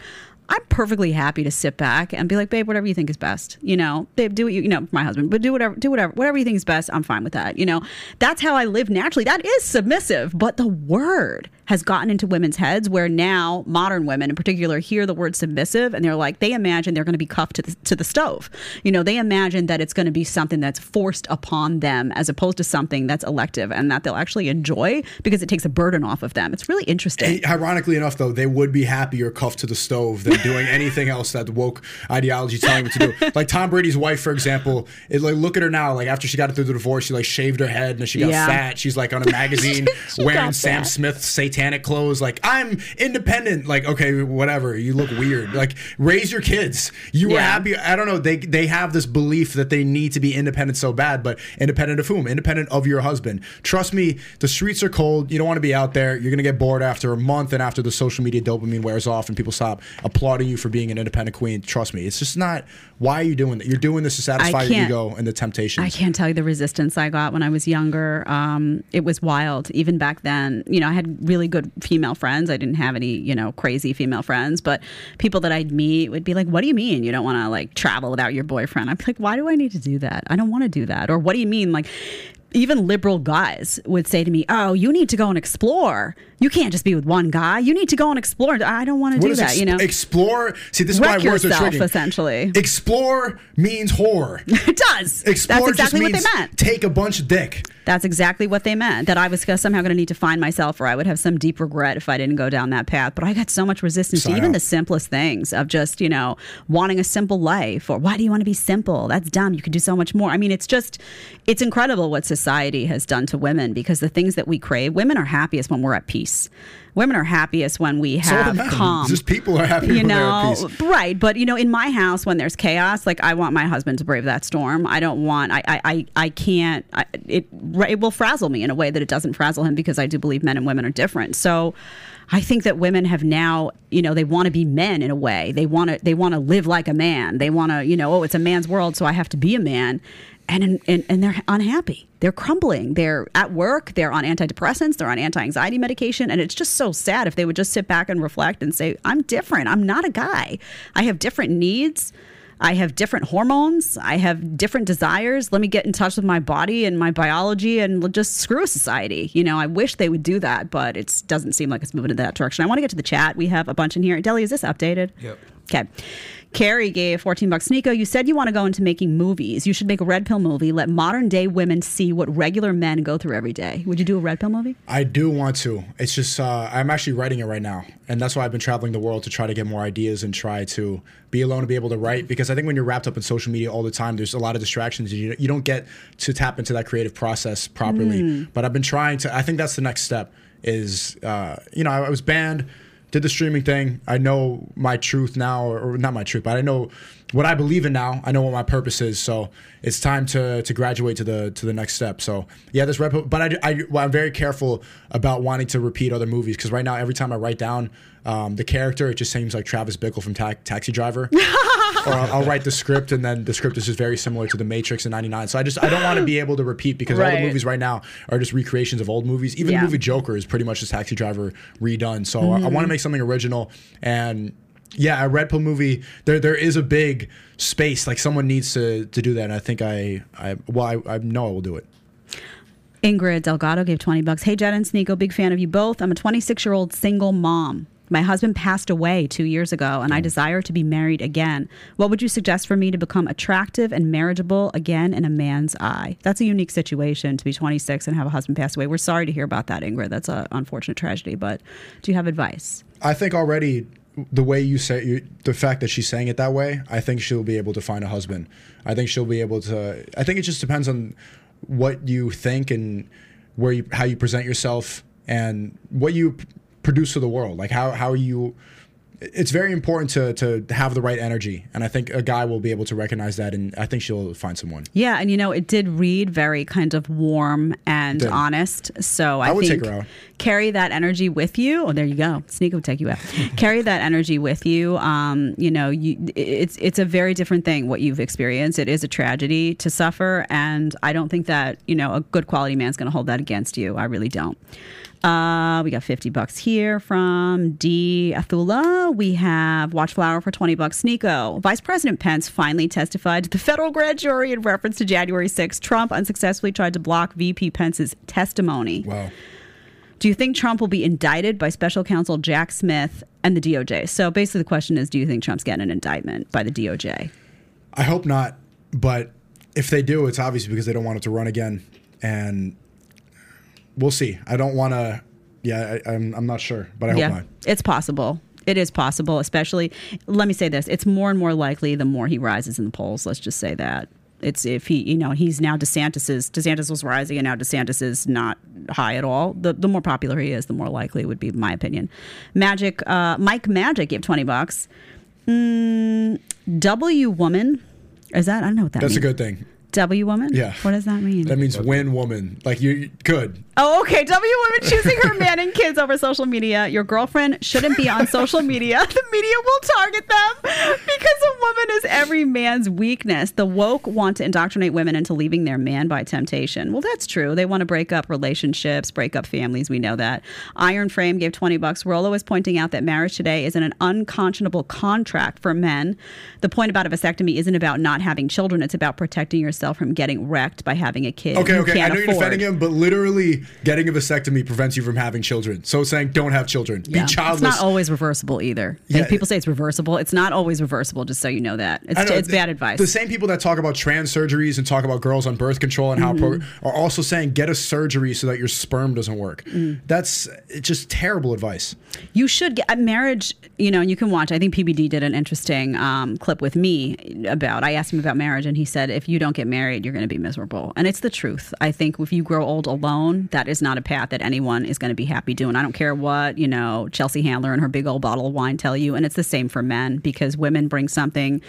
Speaker 2: I'm perfectly happy to sit back and be like, babe, whatever you think is best. You know, babe, do what you, you know, my husband, but do whatever, do whatever, whatever you think is best. I'm fine with that. You know, that's how I live naturally. That is submissive. But the word has gotten into women's heads where now modern women in particular hear the word submissive and they're like, they imagine they're going to be cuffed to the, to the stove. You know, they imagine that it's going to be something that's forced upon them as opposed to something that's elective and that they'll actually enjoy because it takes a burden off of them. It's really interesting.
Speaker 3: Ironically enough, though, they would be happier cuffed to the stove than doing anything else that the woke ideology telling them to do. Like Tom Brady's wife, for example, it, like look at her now. Like after she got through the divorce, she like shaved her head and she got
Speaker 2: Yeah.
Speaker 3: fat. She's like on a magazine wearing Sam
Speaker 2: fat.
Speaker 3: Smith satanic clothes. Like I'm independent. Like okay, whatever. You look weird. Like raise your kids. You were happy. I don't know. They they have this belief that they need to be independent so bad, but independent of whom? Independent of your husband. Trust me, the streets are cold. You don't want to be out there. You're gonna get bored after a month and after the social media dopamine wears off and people stop applauding you for being an independent queen. Trust me, it's just not. Why are you doing that? You're doing this to satisfy your ego and the temptations.
Speaker 2: I can't tell you the resistance I got when I was younger. Um, it was wild. Even back then, you know, I had really good female friends. I didn't have any, you know, crazy female friends, but people that I'd meet would be like, "What do you mean you don't want to like travel without your boyfriend?" I'd be like, "Why do I need to do that? I don't want to do that." Or, "What do you mean like?" Even liberal guys would say to me, "Oh, you need to go and explore. You can't just be with one guy. You need to go and explore." I don't want to do that.
Speaker 3: ex-
Speaker 2: you know,
Speaker 3: explore? See, this is
Speaker 2: Wreck
Speaker 3: why words are tricky.
Speaker 2: essentially.
Speaker 3: Explore means horror.
Speaker 2: it does.
Speaker 3: Explore
Speaker 2: That's exactly
Speaker 3: just
Speaker 2: what
Speaker 3: means
Speaker 2: they meant.
Speaker 3: take a bunch of dick.
Speaker 2: That's exactly what they meant. That I was somehow going to need to find myself, or I would have some deep regret if I didn't go down that path. But I got so much resistance to even
Speaker 3: up.
Speaker 2: the simplest things of just you know wanting a simple life, or why do you want to be simple? That's dumb. You could do so much more. I mean, it's just it's incredible what society has done to women because the things that we crave, women are happiest when we're at peace. Women are happiest when we have
Speaker 3: men.
Speaker 2: calm.
Speaker 3: Just people are happy
Speaker 2: you
Speaker 3: when they're at
Speaker 2: know,
Speaker 3: peace.
Speaker 2: right? But you know, in my house, when there's chaos, like I want my husband to brave that storm. I don't want. I. I. I, I can't. I, it. It will frazzle me in a way that it doesn't frazzle him because I do believe men and women are different. So. I think that women have now, you know, they want to be men in a way. They want to they want to live like a man. They want to, you know, oh, it's a man's world, so I have to be a man. And and, and they're unhappy. They're crumbling. They're at work. They're on antidepressants. They're on anti-anxiety medication, and it's just so sad if they would just sit back and reflect and say, "I'm different. I'm not a guy. I have different needs." I have different hormones. I have different desires. Let me get in touch with my body and my biology and just screw a society. You know, I wish they would do that, but it doesn't seem like it's moving in that direction. I want to get to the chat. We have a bunch in here. Deli, is this updated?
Speaker 7: Yep.
Speaker 2: Okay. Carrie gave 14 bucks. Nico, you said you want to go into making movies. You should make a red pill movie. Let modern day women see what regular men go through every day. Would you do a red pill movie?
Speaker 3: I do want to. It's just uh, I'm actually writing it right now, and that's why I've been traveling the world to try to get more ideas and try to be alone and be able to write. Because I think when you're wrapped up in social media all the time, there's a lot of distractions. and You you don't get to tap into that creative process properly. But I've been trying to. I think that's the next step. Is uh, you know I, I was banned, did the streaming thing. I know my truth now, or, not my truth, but I know what I believe in now. I know what my purpose is. So it's time to to graduate to the to the next step. So yeah, this rep. But I, I well, I'm very careful about wanting to repeat other movies because right now every time I write down um, the character, it just seems like Travis Bickle from Ta- Taxi Driver. or I'll, I'll write the script and then the script is just very similar to The Matrix in '99. So I just I don't want to be able to repeat because all the movies right now are just recreations of old movies. Even
Speaker 2: Yeah.
Speaker 3: the movie Joker is pretty much just Taxi Driver redone. So I, I want to mm-hmm. make something original and. Yeah, a red pill movie. There, there is a big space. Like someone needs to, to do that. And I think I, I, well, I, I know I will do it.
Speaker 2: Ingrid Delgado gave 20 bucks. Hey, Jed and Sneako, big fan of you both. I'm a 26 year old single mom. My husband passed away two years ago, and I mm. desire to be married again. What would you suggest for me to become attractive and marriageable again in a man's eye? That's a unique situation to be 26 and have a husband pass away. We're sorry to hear about that, Ingrid. That's an unfortunate tragedy, but do you have advice?
Speaker 3: I think already the way you say you, the fact that she's saying it that way, I think she'll be able to find a husband. I think she'll be able to. I think it just depends on what you think and where you how you present yourself and what you p- produce to the world. Like how how are you. It's very important to to have the right energy, and I think a guy will be able to recognize that, and I think she'll find someone.
Speaker 2: Yeah, and you know, it did read very kind of warm and honest. So I,
Speaker 3: I would
Speaker 2: think
Speaker 3: take her out.
Speaker 2: carry that energy with you. Oh, there you go. Sneak will take you out. carry that energy with you. Um, you know, you, it's it's a very different thing what you've experienced. It is a tragedy to suffer, and I don't think that you know a good quality man's going to hold that against you. I really don't. Uh, we got 50 bucks here from D. Athula. We have Watchflower for 20 bucks. Nico, Vice President Pence finally testified to the federal grand jury in reference to January 6th. Trump unsuccessfully tried to block VP Pence's testimony.
Speaker 3: Wow.
Speaker 2: Do you think Trump will be indicted by special counsel Jack Smith and the DOJ? So basically, the question is do you think Trump's getting an indictment by the DOJ?
Speaker 3: I hope not, but if they do, it's obviously because they don't want it to run again, and we'll see. I don't want to. Yeah, I, I'm. I'm not sure, but I hope not.
Speaker 2: It's possible. It is possible, especially. Let me say this: it's more and more likely the more he rises in the polls. Let's just say that it's if he, you know, he's now DeSantis's. DeSantis was rising, and now DeSantis is not high at all. The the more popular he is, the more likely it would be, my opinion. Magic, uh, Mike Magic gave twenty bucks. Mm, w woman, is that? I don't know what that
Speaker 3: That's
Speaker 2: means.
Speaker 3: a good thing.
Speaker 2: W woman.
Speaker 3: Yeah.
Speaker 2: What does that mean?
Speaker 3: That means win woman. Like you, good.
Speaker 2: Oh, okay. W women choosing her man and kids over social media. Your girlfriend shouldn't be on social media. The media will target them because a woman is every man's weakness. The woke want to indoctrinate women into leaving their man by temptation. Well, that's true. They want to break up relationships, break up families. We know that. Iron Frame gave 20 bucks. Rollo is pointing out that marriage today isn't an unconscionable contract for men. The point about a vasectomy isn't about not having children, it's about protecting yourself from getting wrecked by having a kid.
Speaker 3: Okay, okay. I know you're defending him, but literally getting a vasectomy prevents you from having children. So saying don't have children,
Speaker 2: Yeah.
Speaker 3: be childless.
Speaker 2: It's not always reversible either.
Speaker 3: Yeah.
Speaker 2: Like, people say it's reversible. It's not always reversible. Just so you know that it's,
Speaker 3: know,
Speaker 2: it's bad advice.
Speaker 3: The same people that talk about trans surgeries and talk about girls on birth control and how
Speaker 2: Mm-hmm.
Speaker 3: pro- are also saying get a surgery so that your sperm doesn't work.
Speaker 2: Mm.
Speaker 3: That's it's just terrible advice.
Speaker 2: You should get a marriage. You know, and you can watch. I think PBD did an interesting um, clip with me about. I asked him about marriage, and he said, if you don't get married, you're going to be miserable. And it's the truth. I think if you grow old alone, that is not a path that anyone is going to be happy doing. I don't care what, you know, Chelsea Handler and her big old bottle of wine tell you. And it's the same for men because women bring something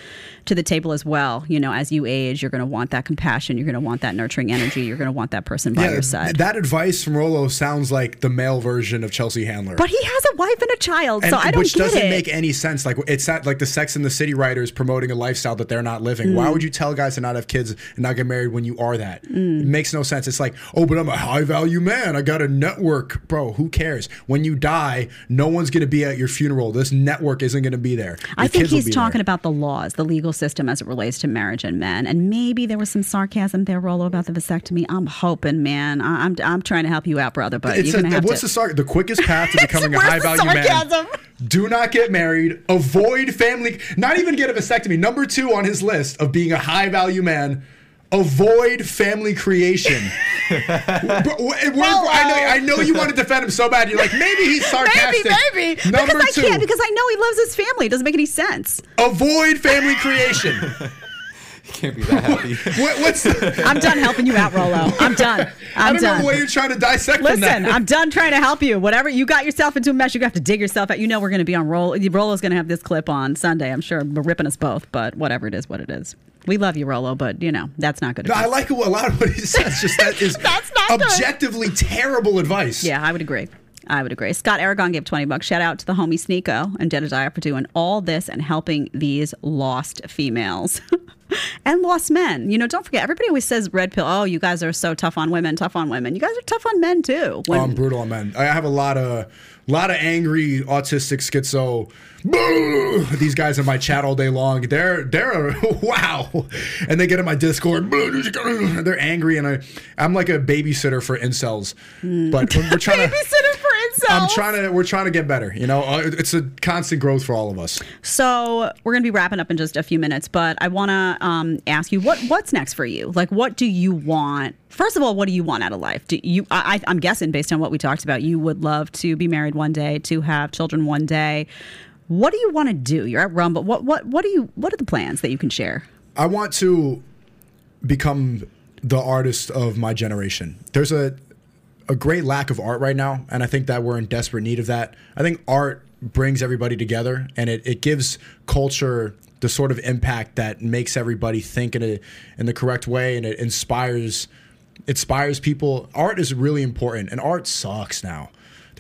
Speaker 2: to the table as well. You know, as you age, you're going to want that compassion. You're going to want that nurturing energy. You're going to want that person by your side.
Speaker 3: that advice from Rollo sounds like the male version of Chelsea Handler.
Speaker 2: but he has a wife and a child,
Speaker 3: And-
Speaker 2: so I don't
Speaker 3: which doesn't
Speaker 2: it.
Speaker 3: make any sense. Like it's not like the Sex and the City writers promoting a lifestyle that they're not living.
Speaker 2: Mm.
Speaker 3: Why would you tell guys to not have kids and not get married when you are that?
Speaker 2: Mm.
Speaker 3: It makes no sense. It's like, oh, but I'm a high value man. I got a network, bro. Who cares? When you die, no one's gonna be at your funeral. This network isn't gonna be there.
Speaker 2: I think he's talking
Speaker 3: there.
Speaker 2: about the laws, the legal system as it relates to marriage and men, and maybe there was some sarcasm there, Rollo, about the vasectomy. I'm hoping, man. I- I'm I'm trying to help you out, brother, but
Speaker 3: It's
Speaker 2: you're have
Speaker 3: what's
Speaker 2: to.
Speaker 3: the sar- the quickest path to becoming a high value man? Do not get married. Avoid family. Not even get a vasectomy. Number two on his list of being a high value man. Avoid family creation. But wh- what- I know. I know you want to defend him so bad. You're like maybe he's sarcastic.
Speaker 2: Maybe, maybe.
Speaker 3: Number
Speaker 2: because
Speaker 3: two.
Speaker 2: I can't, because I know he loves his family. It doesn't make any sense.
Speaker 3: avoid family creation.
Speaker 8: Can't be that happy.
Speaker 3: what, what's? The,
Speaker 2: I'm done helping you out, Rollo. I'm done.
Speaker 3: I
Speaker 2: I'm
Speaker 3: don't know
Speaker 2: done.
Speaker 3: the way you're trying to dissect from
Speaker 2: Listen,
Speaker 3: that.
Speaker 2: I'm done trying to help you. Whatever you got yourself into a mess, you have to dig yourself out. You know we're going to be on roll. Rollo's going to have this clip on Sunday. I'm sure, we're ripping us both. But whatever it is, what it is. We love you, Rollo, but you know that's not good.
Speaker 3: No, I like a lot of what he says. Just that is
Speaker 2: That's not good.
Speaker 3: objectively terrible advice.
Speaker 2: Yeah, I would agree. I would agree. Scott Aragon gave 20 bucks. Shout out to the homie Sneako and Jedediah for doing all this and helping these lost females and lost men. You know, don't forget, everybody always says red pill, oh, you guys are so tough on women, tough on women. You guys are tough on men too. When-
Speaker 3: Oh, I'm brutal on men. I have a lot of lot of angry autistic schizo. These guys in my chat all day long. They're they're wow, and they get in my Discord. They're angry, and I I'm like a babysitter for incels. Hmm. But we're, we're trying to.
Speaker 2: Babysitter for
Speaker 3: I'm trying to. We're trying to get better. You know, Uh, it's a constant growth for all of us.
Speaker 2: So we're going to be wrapping up in just a few minutes, but I want to um, ask you what what's next for you? Like, what do you want? First of all, what do you want out of life? Do you? I, I- I'm guessing based on what we talked about, you would love to be married one day, to have children one day. What do you want to do? You're at Rumble. what what what do you? What are the plans that you can share?
Speaker 3: I want to become the artist of my generation. There's a a great lack of art right now, and I think that we're in desperate need of that. I think art brings everybody together, and it, it gives culture the sort of impact that makes everybody think in a in the correct way, and it inspires inspires people. Art is really important, and art sucks now.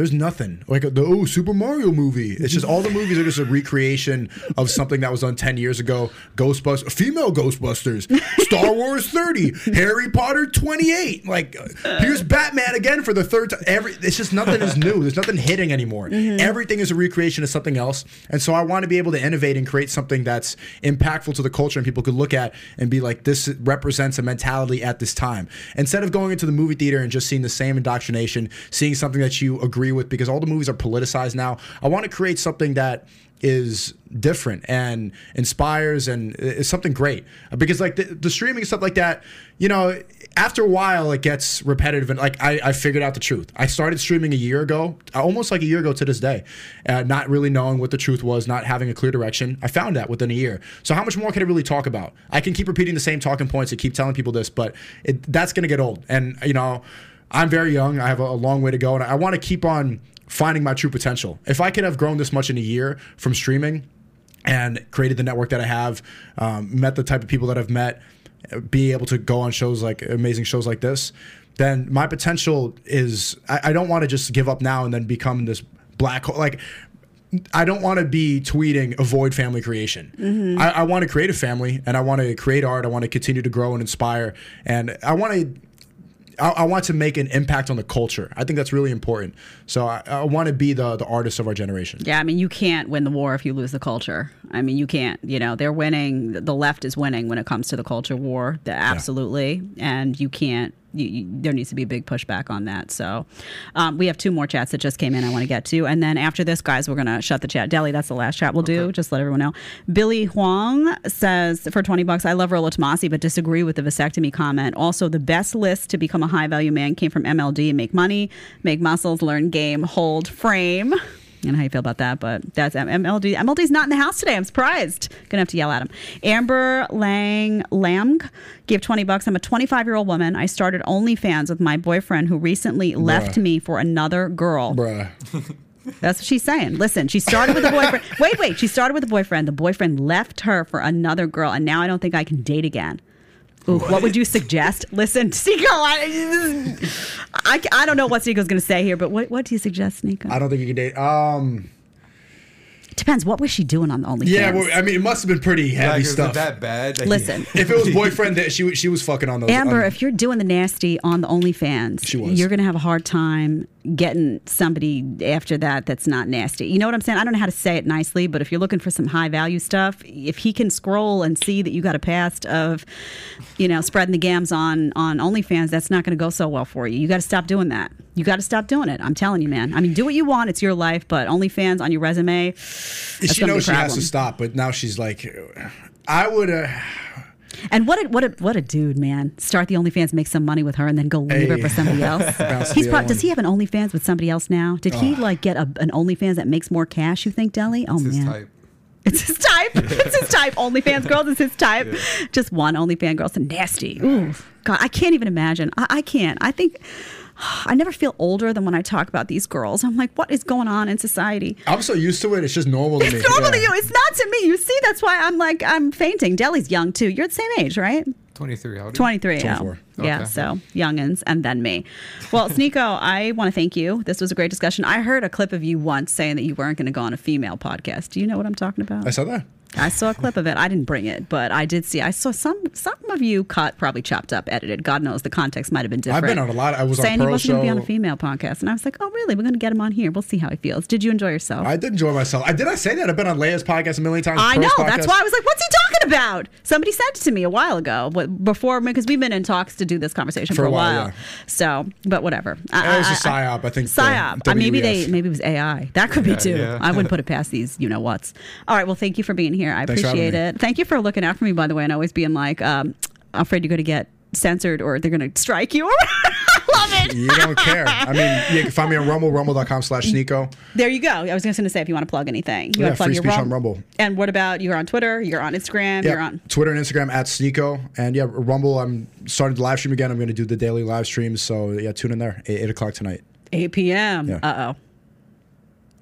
Speaker 3: There's nothing like the oh Super Mario movie. It's just all the movies are just a recreation of something that was done ten years ago. Ghostbusters, female Ghostbusters, Star Wars thirty, Harry Potter twenty eight. Like here's Batman again for the third time. Every it's just nothing is new. There's nothing hitting anymore. Mm-hmm. Everything is a recreation of something else. And so I want to be able to innovate and create something that's impactful to the culture and people could look at and be like, this represents a mentality at this time. Instead of going into the movie theater and just seeing the same indoctrination, seeing something that you agree with because all the movies are politicized now. I want to create something that is different and inspires and is something great. Because like the, the streaming stuff like that you know after a while it gets repetitive and like I, I figured out the truth. I started streaming a year ago almost like a year ago to this day uh, not really knowing what the truth was not having a clear direction. I found that within a year. So how much more can i really talk about? I can keep repeating the same talking points and keep telling people this but it, that's going to get old. And you know i'm very young i have a, a long way to go and i want to keep on finding my true potential if i could have grown this much in a year from streaming and created the network that I have, um, met the type of people that I've met, be able to go on shows like amazing shows like this, then my potential is I, I don't want to just give up now and then become this black hole. Like, I don't want to be tweeting avoid family creation. I, I want to create a family and I want to create art. I want to continue to grow and inspire. And I want to I, I want to make an impact on the culture. I think that's really important. So I, I want to be the the artist of our generation.
Speaker 2: Yeah, I mean, you can't win the war if you lose the culture. I mean, you can't. You know, they're winning. The left is winning when it comes to the culture war. The- Absolutely, and you can't. You, you, there needs to be a big pushback on that. So, um, we have two more chats that just came in. I want to get to, and then after this, guys, we're gonna shut the chat. Deli, that's the last chat we'll do. Just let everyone know. Billy Huang says for twenty bucks, I love Rollo Tomassi, but disagree with the vasectomy comment. Also, the best list to become a high value man came from MLD: make money, make muscles, learn game, hold frame. I don't know how you feel about that, but that's MLD. MLD's not in the house today. I'm surprised. Gonna have to yell at him. Amber Lang Lamg gave 20 bucks. I'm a 25 year old woman. I started OnlyFans with my boyfriend who recently left me for another girl.
Speaker 7: Bruh.
Speaker 2: That's what she's saying. Listen, she started with a boyfriend. wait, wait. She started with a boyfriend. The boyfriend left her for another girl, and now I don't think I can date again. Ooh, what? would you suggest? Listen, Sneako, I, I, I don't know what Sneako's going to say here, but what, what do you suggest, Sneako?
Speaker 7: I don't think you can date. Um.
Speaker 2: Depends. What was she doing on the OnlyFans?
Speaker 7: Yeah, well, I mean, it must have been pretty heavy
Speaker 8: Like,
Speaker 7: stuff.
Speaker 8: that bad? Like,
Speaker 2: Listen,
Speaker 7: if it was boyfriend, that she was- she was fucking on those.
Speaker 2: Amber,
Speaker 7: on-
Speaker 2: if you're doing the nasty on the OnlyFans,
Speaker 7: She was.
Speaker 2: you're going to have a hard time getting somebody after that that's not nasty. You know what I'm saying? I don't know how to say it nicely, but if you're looking for some high value stuff, if he can scroll and see that you got a past of, you know, spreading the gams on on OnlyFans, that's not going to go so well for you. You got to stop doing that. You got to stop doing it. I'm telling you, man. I mean, do what you want. It's your life, but OnlyFans on your resume. that's
Speaker 7: she
Speaker 2: gonna be a
Speaker 7: knows she has to stop, but now she's like, I would. Uh,
Speaker 2: And what a what a what a dude, man! Start the OnlyFans, make some money with her, and then go leave her for somebody else. He's does he have an OnlyFans with somebody else now? Did he like get a, an OnlyFans that makes more cash? You think, Deli? Oh
Speaker 8: It's his
Speaker 2: man,
Speaker 8: type.
Speaker 2: it's his type. it's his type. OnlyFans girls is his type. Just one OnlyFans girl. So nasty. Ooh, God, I can't even imagine. I, I can't. I think. I never feel older than when I talk about these girls. I'm like, what is going on in society?
Speaker 7: I'm so used to it. It's just normal to me.
Speaker 2: It's normal to you. It's not to me. You see, that's why I'm like, I'm fainting. Deli's young too. You're the same age, right?
Speaker 8: 23. How old
Speaker 2: 23. oh.
Speaker 7: 24.
Speaker 2: Yeah,
Speaker 8: Okay.
Speaker 2: so youngins and then me. Well, Sneako, I want to thank you. This was a great discussion. I heard a clip of you once saying that you weren't going to go on a female podcast. Do you know what I'm talking about?
Speaker 7: I saw that.
Speaker 2: I saw a clip of it. I didn't bring it, but I did see. I saw some some of you cut, probably chopped up, edited. God knows the context might have been different.
Speaker 7: I've been on a lot. I was on
Speaker 2: saying he
Speaker 7: Pearl
Speaker 2: wasn't going to be on a female podcast, and I was like, oh really? We're going to get him on here. We'll see how he feels. Did you enjoy yourself?
Speaker 7: I did enjoy myself. I did. I say that I've been on Leia's podcast a million times.
Speaker 2: I
Speaker 7: Pearl's
Speaker 2: know. That's why I was like, "What's he talking about?" Somebody said it to me a while ago, before because we've been in talks to do this conversation for, a while.
Speaker 7: yeah.
Speaker 2: So, but whatever.
Speaker 7: It was a psyop. I think the
Speaker 2: Psyop. Uh, maybe they maybe it was AI. That could be too.
Speaker 8: yeah.
Speaker 2: I wouldn't put it past these. You know what's. All right. Well, thank you for being here. I
Speaker 7: Thanks
Speaker 2: appreciate it. Thank you for looking out for me, by the way, and always being like, um, I'm afraid you're going to get censored or they're going to strike you. I love it.
Speaker 7: You don't care. I mean, you can find me on Rumble, rumble.com slash Sneako.
Speaker 2: There you go. I was just going to say if you want to plug anything, you
Speaker 7: Yeah,
Speaker 2: want to plug
Speaker 7: free
Speaker 2: your
Speaker 7: speech
Speaker 2: Rum-
Speaker 7: on Rumble.
Speaker 2: And what about you're on Twitter? You're on Instagram. You're on.
Speaker 7: Twitter and Instagram at Sneako. And yeah, Rumble, I'm starting to live stream again. I'm going to do the daily live streams. So yeah, tune in there. 8, 8 o'clock tonight.
Speaker 2: 8 p.m.
Speaker 7: Yeah.
Speaker 2: Uh oh.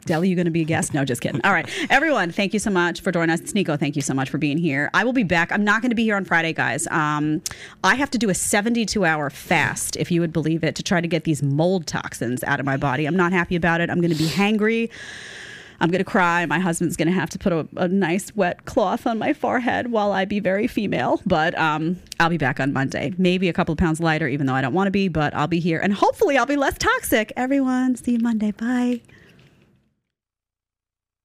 Speaker 2: Deli, you going to be a guest? No, just kidding. All right. Everyone, thank you so much for joining us. Sneako, thank you so much for being here. I will be back. I'm not going to be here on Friday, guys. Um, I have to do a 72 hour fast, if you would believe it, to try to get these mold toxins out of my body. I'm not happy about it. I'm going to be hangry. I'm going to cry. My husband's going to have to put a, a nice wet cloth on my forehead while I be very female. But um, I'll be back on Monday. Maybe a couple of pounds lighter, even though I don't want to be, but I'll be here. And hopefully I'll be less toxic. Everyone, see you Monday. Bye.